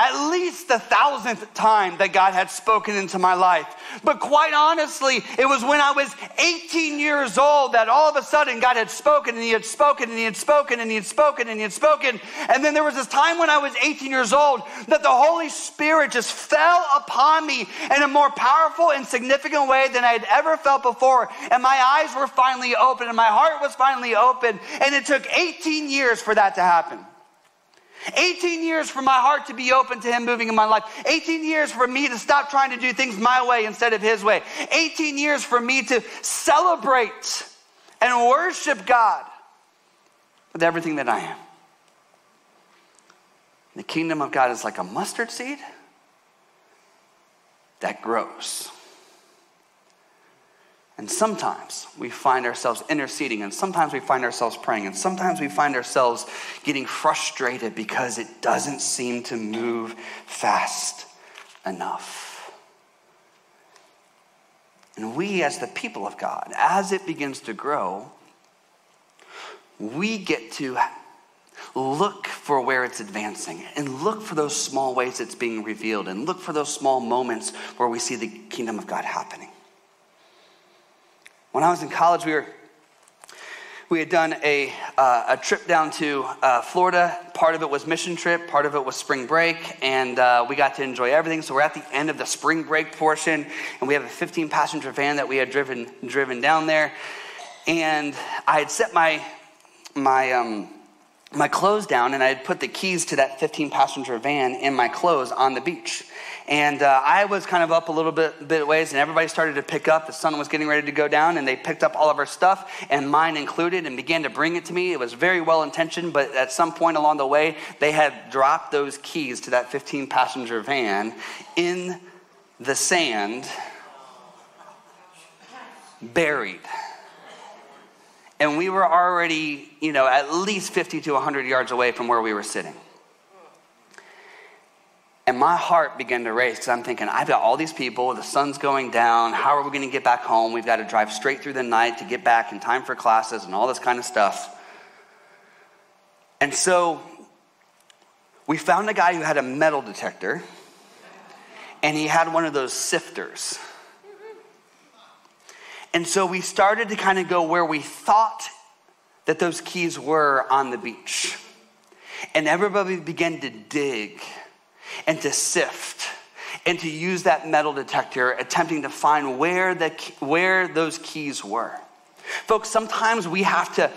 at least the thousandth time that God had spoken into my life. But quite honestly, it was when I was 18 years old that all of a sudden God had spoken and He had spoken and He had spoken and He had spoken and He had spoken. And then there was this time when I was 18 years old that the Holy Spirit just fell upon me in a more powerful and significant way than I had ever felt before. And my eyes were finally open and my heart was finally open. And it took 18 years for that to happen. 18 years for my heart to be open to Him moving in my life. 18 years for me to stop trying to do things my way instead of His way. 18 years for me to celebrate and worship God with everything that I am. The kingdom of God is like a mustard seed that grows. And sometimes we find ourselves interceding, and sometimes we find ourselves praying, and sometimes we find ourselves getting frustrated because it doesn't seem to move fast enough. And we, as the people of God, as it begins to grow, we get to look for where it's advancing and look for those small ways it's being revealed and look for those small moments where we see the kingdom of God happening. When I was in college, we were we had done a, uh, a trip down to uh, Florida. Part of it was mission trip, part of it was spring break, and uh, we got to enjoy everything. So we're at the end of the spring break portion, and we have a 15 passenger van that we had driven driven down there. And I had set my my um, my clothes down and I had put the keys to that 15 passenger van in my clothes on the beach. And uh, I was kind of up a little bit, bit ways, and everybody started to pick up. The sun was getting ready to go down, and they picked up all of our stuff, and mine included, and began to bring it to me. It was very well intentioned, but at some point along the way, they had dropped those keys to that 15 passenger van in the sand, buried and we were already, you know, at least 50 to 100 yards away from where we were sitting. And my heart began to race because I'm thinking, I've got all these people, the sun's going down. How are we going to get back home? We've got to drive straight through the night to get back in time for classes and all this kind of stuff. And so we found a guy who had a metal detector, and he had one of those sifters. And so we started to kind of go where we thought that those keys were on the beach. And everybody began to dig and to sift and to use that metal detector, attempting to find where, the, where those keys were. Folks, sometimes we have to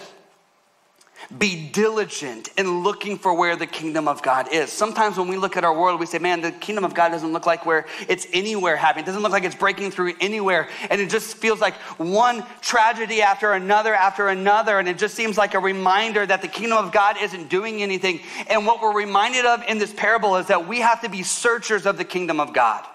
be diligent in looking for where the kingdom of God is. Sometimes when we look at our world, we say, man, the kingdom of God doesn't look like where it's anywhere happening. It doesn't look like it's breaking through anywhere. And it just feels like one tragedy after another after another. And it just seems like a reminder that the kingdom of God isn't doing anything. And what we're reminded of in this parable is that we have to be searchers of the kingdom of God.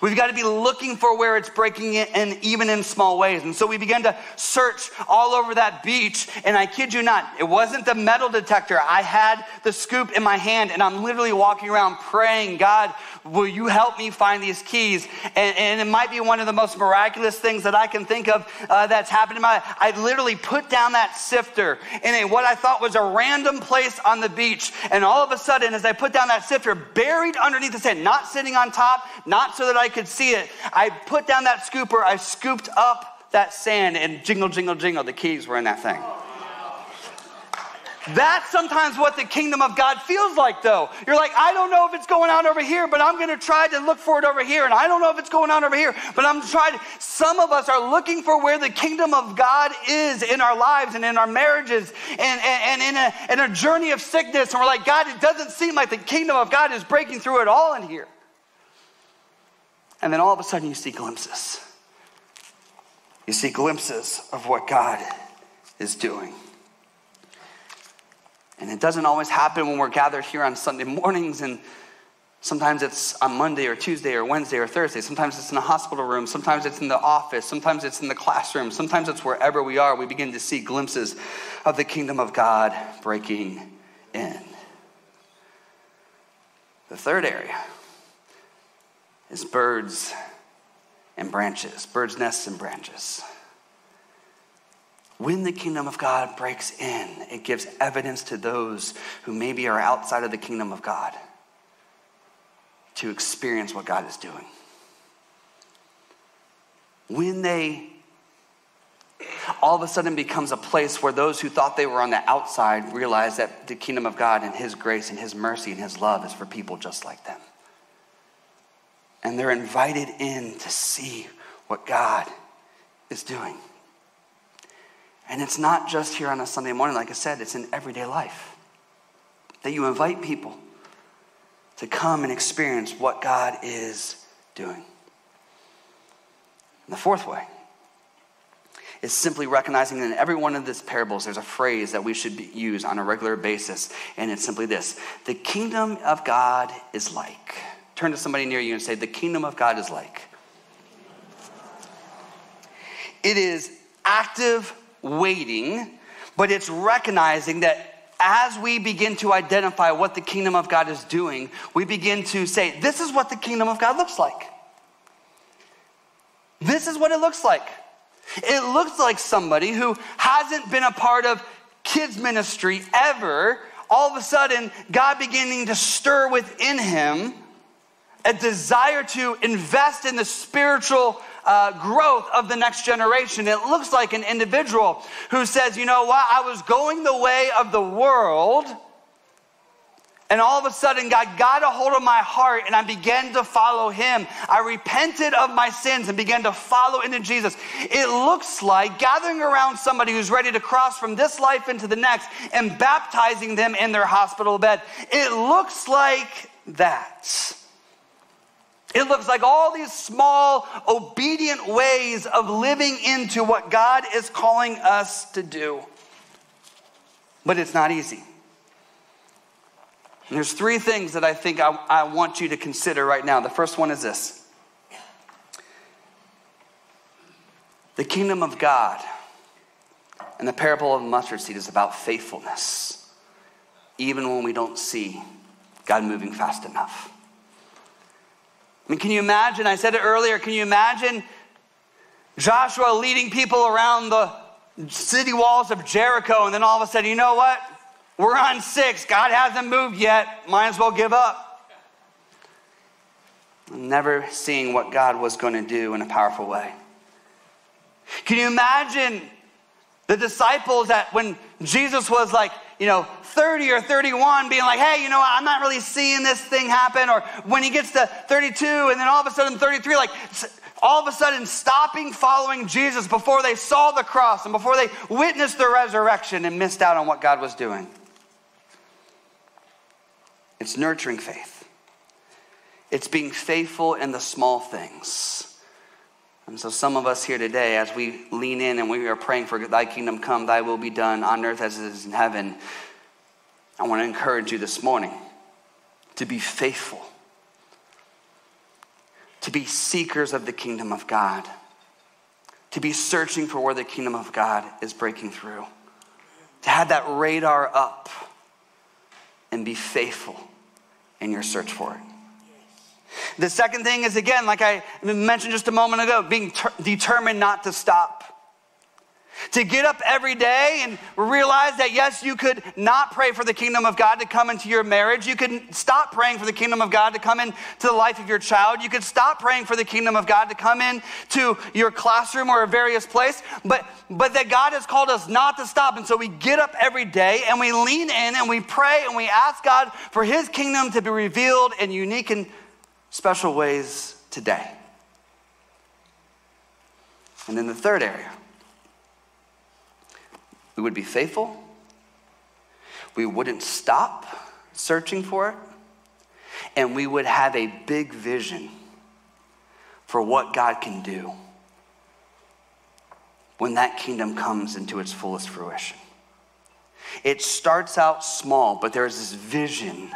We've got to be looking for where it's breaking in, even in small ways. And so we began to search all over that beach. And I kid you not, it wasn't the metal detector. I had the scoop in my hand, and I'm literally walking around praying, God, will you help me find these keys? And, and it might be one of the most miraculous things that I can think of uh, that's happened in my. I literally put down that sifter in a what I thought was a random place on the beach. And all of a sudden, as I put down that sifter, buried underneath the sand, not sitting on top, not so that I could see it. I put down that scooper, I scooped up that sand, and jingle, jingle, jingle, the keys were in that thing. That's sometimes what the kingdom of God feels like, though. You're like, I don't know if it's going on over here, but I'm going to try to look for it over here. And I don't know if it's going on over here, but I'm trying. To... Some of us are looking for where the kingdom of God is in our lives and in our marriages and, and, and in, a, in a journey of sickness. And we're like, God, it doesn't seem like the kingdom of God is breaking through at all in here. And then all of a sudden, you see glimpses. You see glimpses of what God is doing. And it doesn't always happen when we're gathered here on Sunday mornings, and sometimes it's on Monday or Tuesday or Wednesday or Thursday. Sometimes it's in a hospital room. Sometimes it's in the office. Sometimes it's in the classroom. Sometimes it's wherever we are. We begin to see glimpses of the kingdom of God breaking in. The third area is birds and branches, birds' nests and branches. When the kingdom of God breaks in, it gives evidence to those who maybe are outside of the kingdom of God to experience what God is doing. When they all of a sudden becomes a place where those who thought they were on the outside realize that the kingdom of God and His grace and His mercy and His love is for people just like them. And they're invited in to see what God is doing. And it's not just here on a Sunday morning, like I said, it's in everyday life. That you invite people to come and experience what God is doing. And the fourth way is simply recognizing that in every one of these parables, there's a phrase that we should use on a regular basis, and it's simply this The kingdom of God is like. Turn to somebody near you and say, The kingdom of God is like. It is active waiting, but it's recognizing that as we begin to identify what the kingdom of God is doing, we begin to say, This is what the kingdom of God looks like. This is what it looks like. It looks like somebody who hasn't been a part of kids' ministry ever, all of a sudden, God beginning to stir within him a desire to invest in the spiritual uh, growth of the next generation. It looks like an individual who says, you know what, I was going the way of the world, And all of a sudden, God got a hold of my heart and I began to follow Him. I repented of my sins and began to follow into Jesus. It looks like gathering around somebody who's ready to cross from this life into the next and baptizing them in their hospital bed. It looks like that. It looks like all these small, obedient ways of living into what God is calling us to do. But it's not easy. And there's three things that I think I, I want you to consider right now. The first one is this the kingdom of God and the parable of the mustard seed is about faithfulness, even when we don't see God moving fast enough. I mean, can you imagine? I said it earlier. Can you imagine Joshua leading people around the city walls of Jericho, and then all of a sudden, you know what? We're on six. God hasn't moved yet. Might as well give up. Never seeing what God was going to do in a powerful way. Can you imagine the disciples that when Jesus was like, you know, 30 or 31 being like, hey, you know I'm not really seeing this thing happen. Or when he gets to 32 and then all of a sudden 33, like all of a sudden stopping following Jesus before they saw the cross and before they witnessed the resurrection and missed out on what God was doing. It's nurturing faith. It's being faithful in the small things. And so, some of us here today, as we lean in and we are praying for thy kingdom come, thy will be done on earth as it is in heaven, I want to encourage you this morning to be faithful, to be seekers of the kingdom of God, to be searching for where the kingdom of God is breaking through, to have that radar up and be faithful in your search for it. The second thing is, again, like I mentioned just a moment ago, being ter- determined not to stop. To get up every day and realize that, yes, you could not pray for the kingdom of God to come into your marriage. You could stop praying for the kingdom of God to come into the life of your child. You could stop praying for the kingdom of God to come into your classroom or a various place. But, but that God has called us not to stop. And so we get up every day and we lean in and we pray and we ask God for his kingdom to be revealed in unique and special ways today. And then the third area we would be faithful, we wouldn't stop searching for it, and we would have a big vision for what God can do when that kingdom comes into its fullest fruition. It starts out small, but there's this vision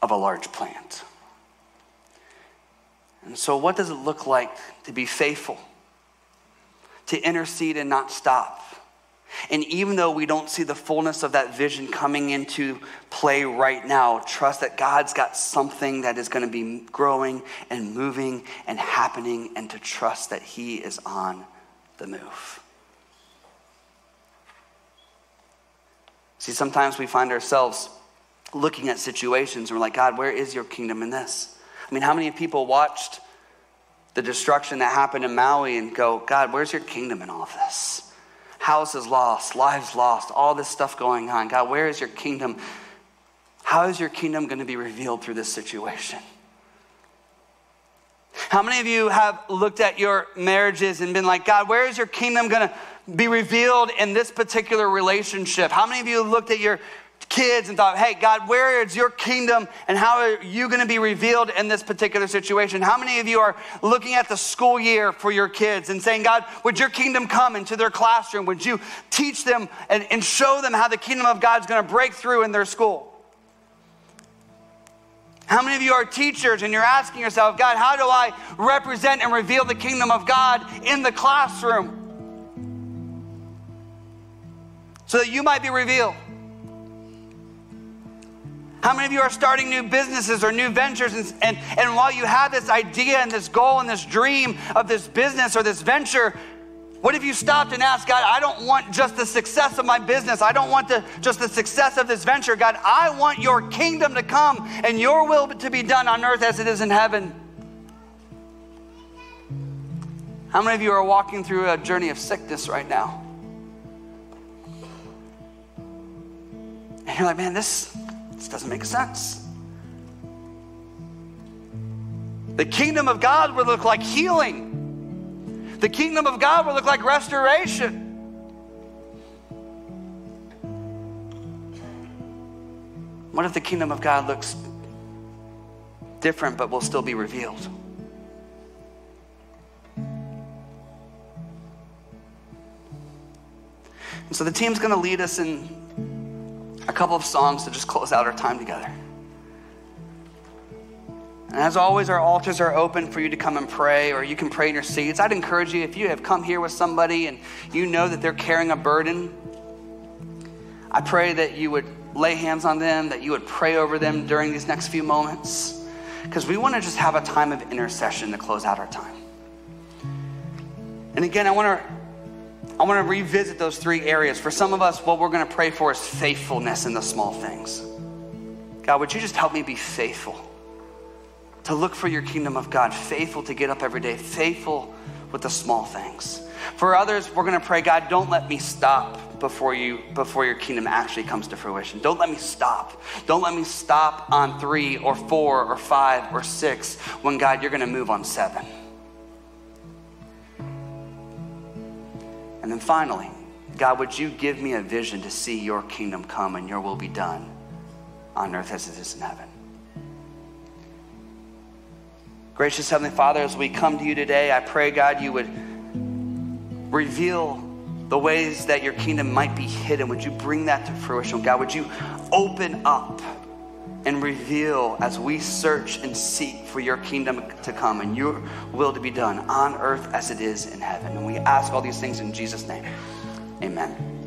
of a large plant. And so, what does it look like to be faithful, to intercede and not stop? And even though we don't see the fullness of that vision coming into play right now, trust that God's got something that is going to be growing and moving and happening, and to trust that He is on the move. See, sometimes we find ourselves looking at situations and we're like, God, where is your kingdom in this? I mean, how many people watched the destruction that happened in Maui and go, God, where's your kingdom in all of this? Houses lost, lives lost, all this stuff going on. God, where is your kingdom? How is your kingdom going to be revealed through this situation? How many of you have looked at your marriages and been like, God, where is your kingdom going to be revealed in this particular relationship? How many of you looked at your kids and thought, hey, God, where is your kingdom and how are you going to be revealed in this particular situation? How many of you are looking at the school year for your kids and saying, God, would your kingdom come into their classroom? Would you teach them and, and show them how the kingdom of God is going to break through in their school? How many of you are teachers and you're asking yourself, God, how do I represent and reveal the kingdom of God in the classroom? So that you might be revealed. How many of you are starting new businesses or new ventures? And, and, and while you have this idea and this goal and this dream of this business or this venture, what if you stopped and asked God, I don't want just the success of my business. I don't want the, just the success of this venture. God, I want your kingdom to come and your will to be done on earth as it is in heaven. How many of you are walking through a journey of sickness right now? And you're like, man, this, This doesn't make sense. The kingdom of God would look like healing. The kingdom of God would look like restoration. What if the kingdom of God looks different but will still be revealed? And so the team's going to lead us in a couple of songs to just close out our time together. And as always, our altars are open for you to come and pray, or you can pray in your seats. I'd encourage you, if you have come here with somebody and you know that they're carrying a burden, I pray that you would lay hands on them, that you would pray over them during these next few moments, because we want to just have a time of intercession to close out our time. And again, I want to I want to revisit those three areas. For some of us, what we're going to pray for is faithfulness in the small things. God, would you just help me be faithful? To look for your kingdom of God, faithful to get up every day, faithful with the small things. For others, we're going to pray, God, don't let me stop before you before your kingdom actually comes to fruition. Don't let me stop. Don't let me stop on 3 or 4 or 5 or 6 when God you're going to move on 7. And then finally, God, would you give me a vision to see your kingdom come and your will be done on earth as it is in heaven? Gracious Heavenly Father, as we come to you today, I pray, God, you would reveal the ways that your kingdom might be hidden. Would you bring that to fruition? God, would you open up and reveal as we search and seek for your kingdom to come and your will to be done on earth as it is in heaven? And we ask all these things in Jesus' name. Amen.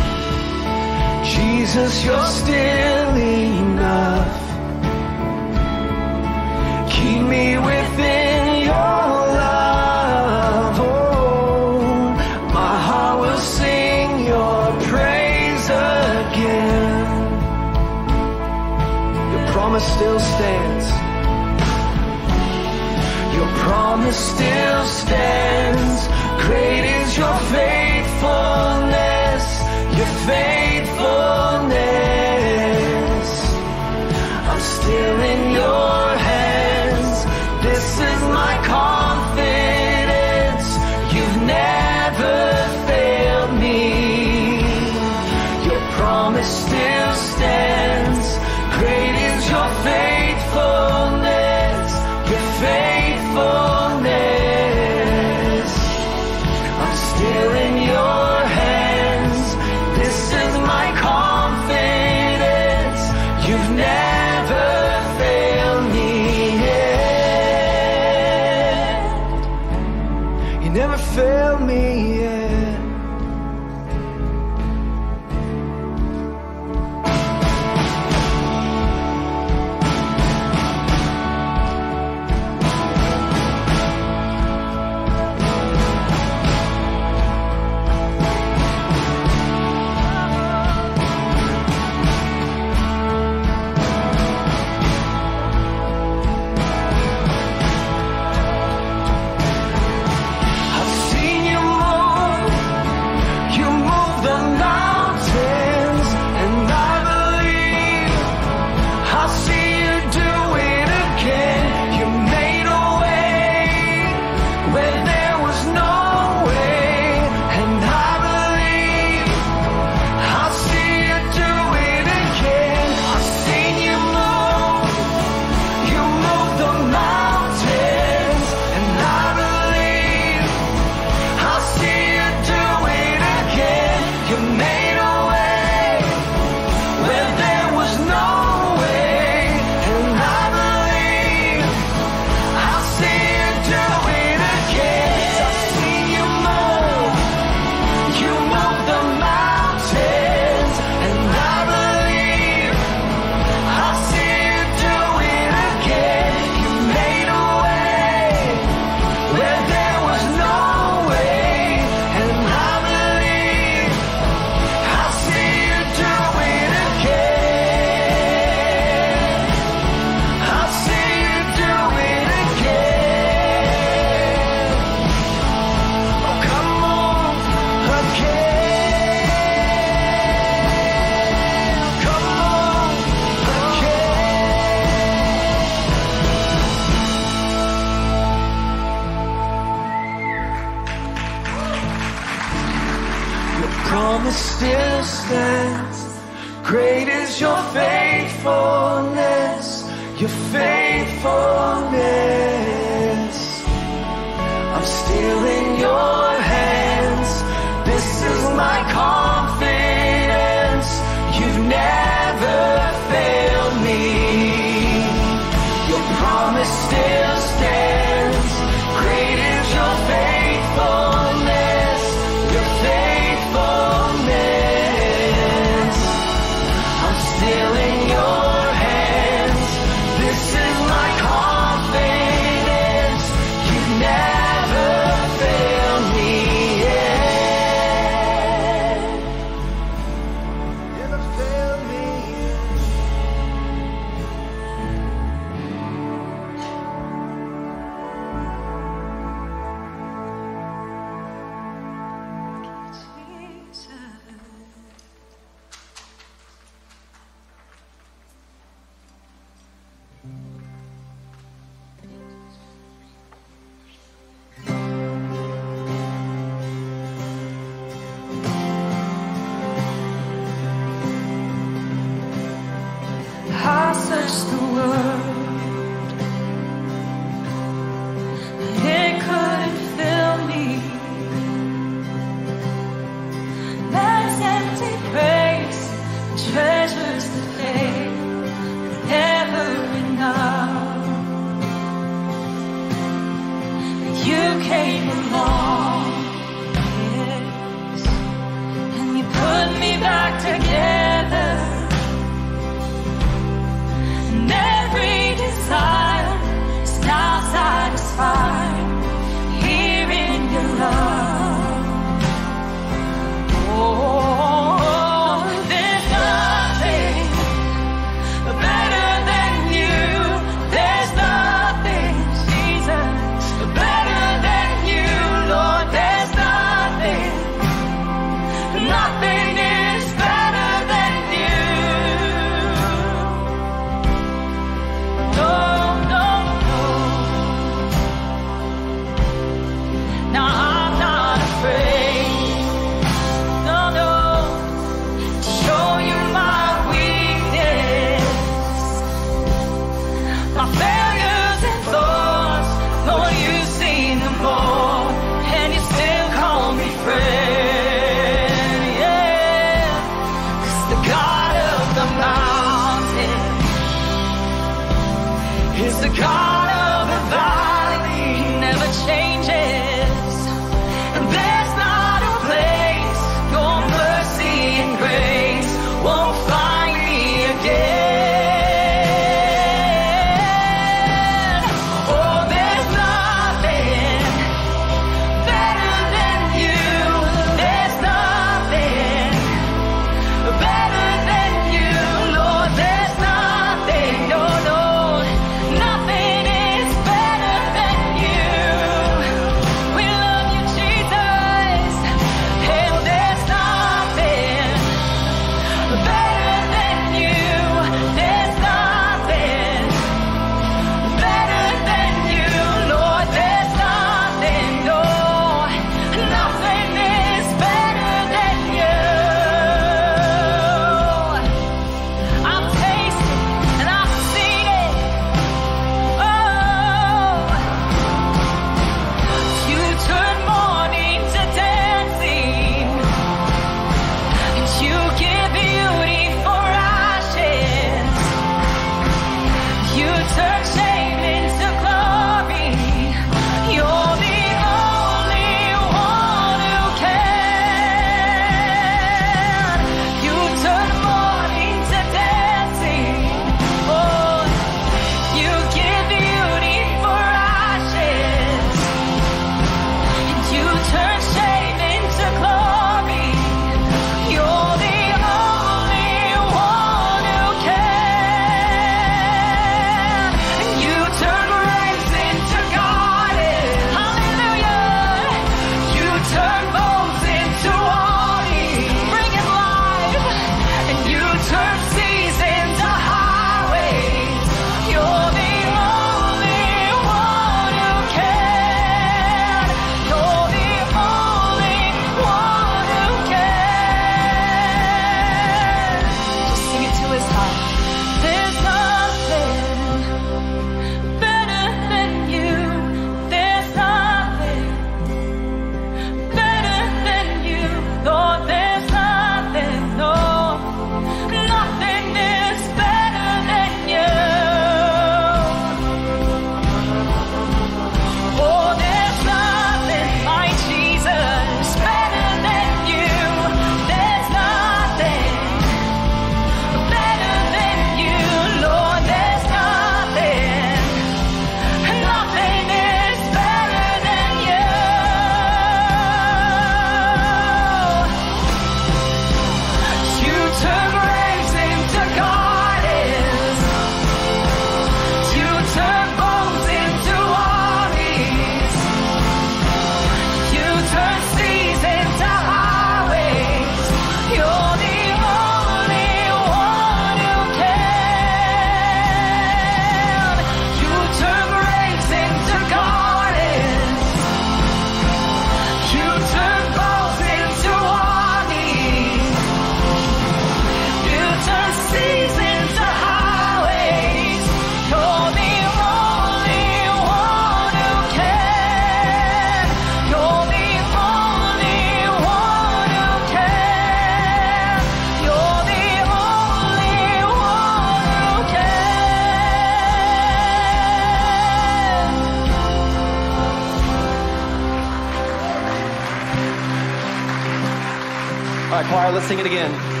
choir. Let's sing it again.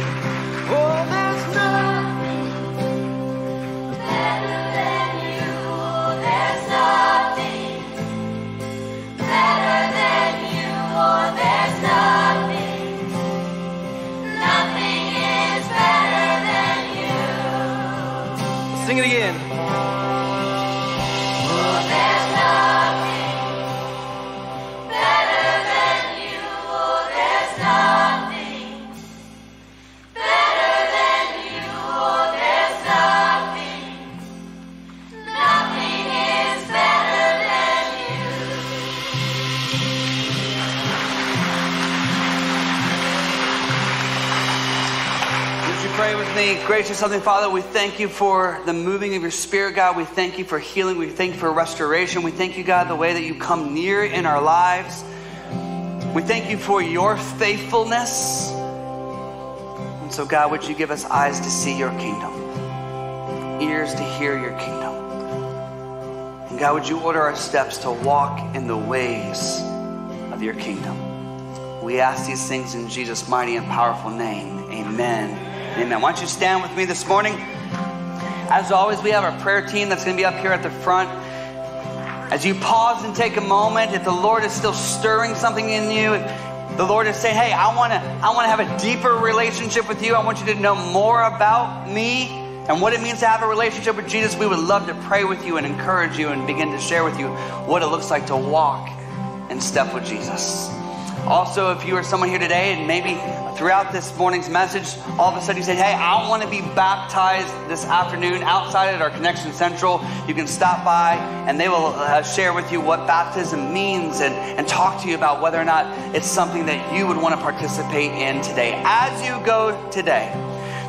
Gracious Heavenly Father, we thank you for the moving of your Spirit, God. We thank you for healing. We thank you for restoration. We thank you, God, the way that you come near in our lives. We thank you for your faithfulness. And so, God, would you give us eyes to see your kingdom, ears to hear your kingdom? And God, would you order our steps to walk in the ways of your kingdom? We ask these things in Jesus' mighty and powerful name. Amen. Amen. Why don't you stand with me this morning? As always, we have our prayer team that's going to be up here at the front. As you pause and take a moment, if the Lord is still stirring something in you, if the Lord is saying, "Hey, I want to, I want to have a deeper relationship with you. I want you to know more about me and what it means to have a relationship with Jesus," we would love to pray with you and encourage you and begin to share with you what it looks like to walk in step with Jesus. Also, if you are someone here today and maybe throughout this morning's message, all of a sudden you say, Hey, I want to be baptized this afternoon outside at our Connection Central, you can stop by and they will uh, share with you what baptism means and, and talk to you about whether or not it's something that you would want to participate in today. As you go today,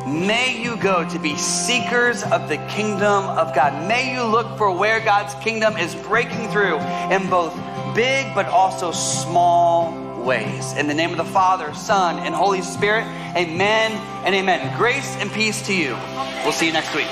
May you go to be seekers of the kingdom of God. May you look for where God's kingdom is breaking through in both big but also small ways. In the name of the Father, Son, and Holy Spirit, amen and amen. Grace and peace to you. We'll see you next week.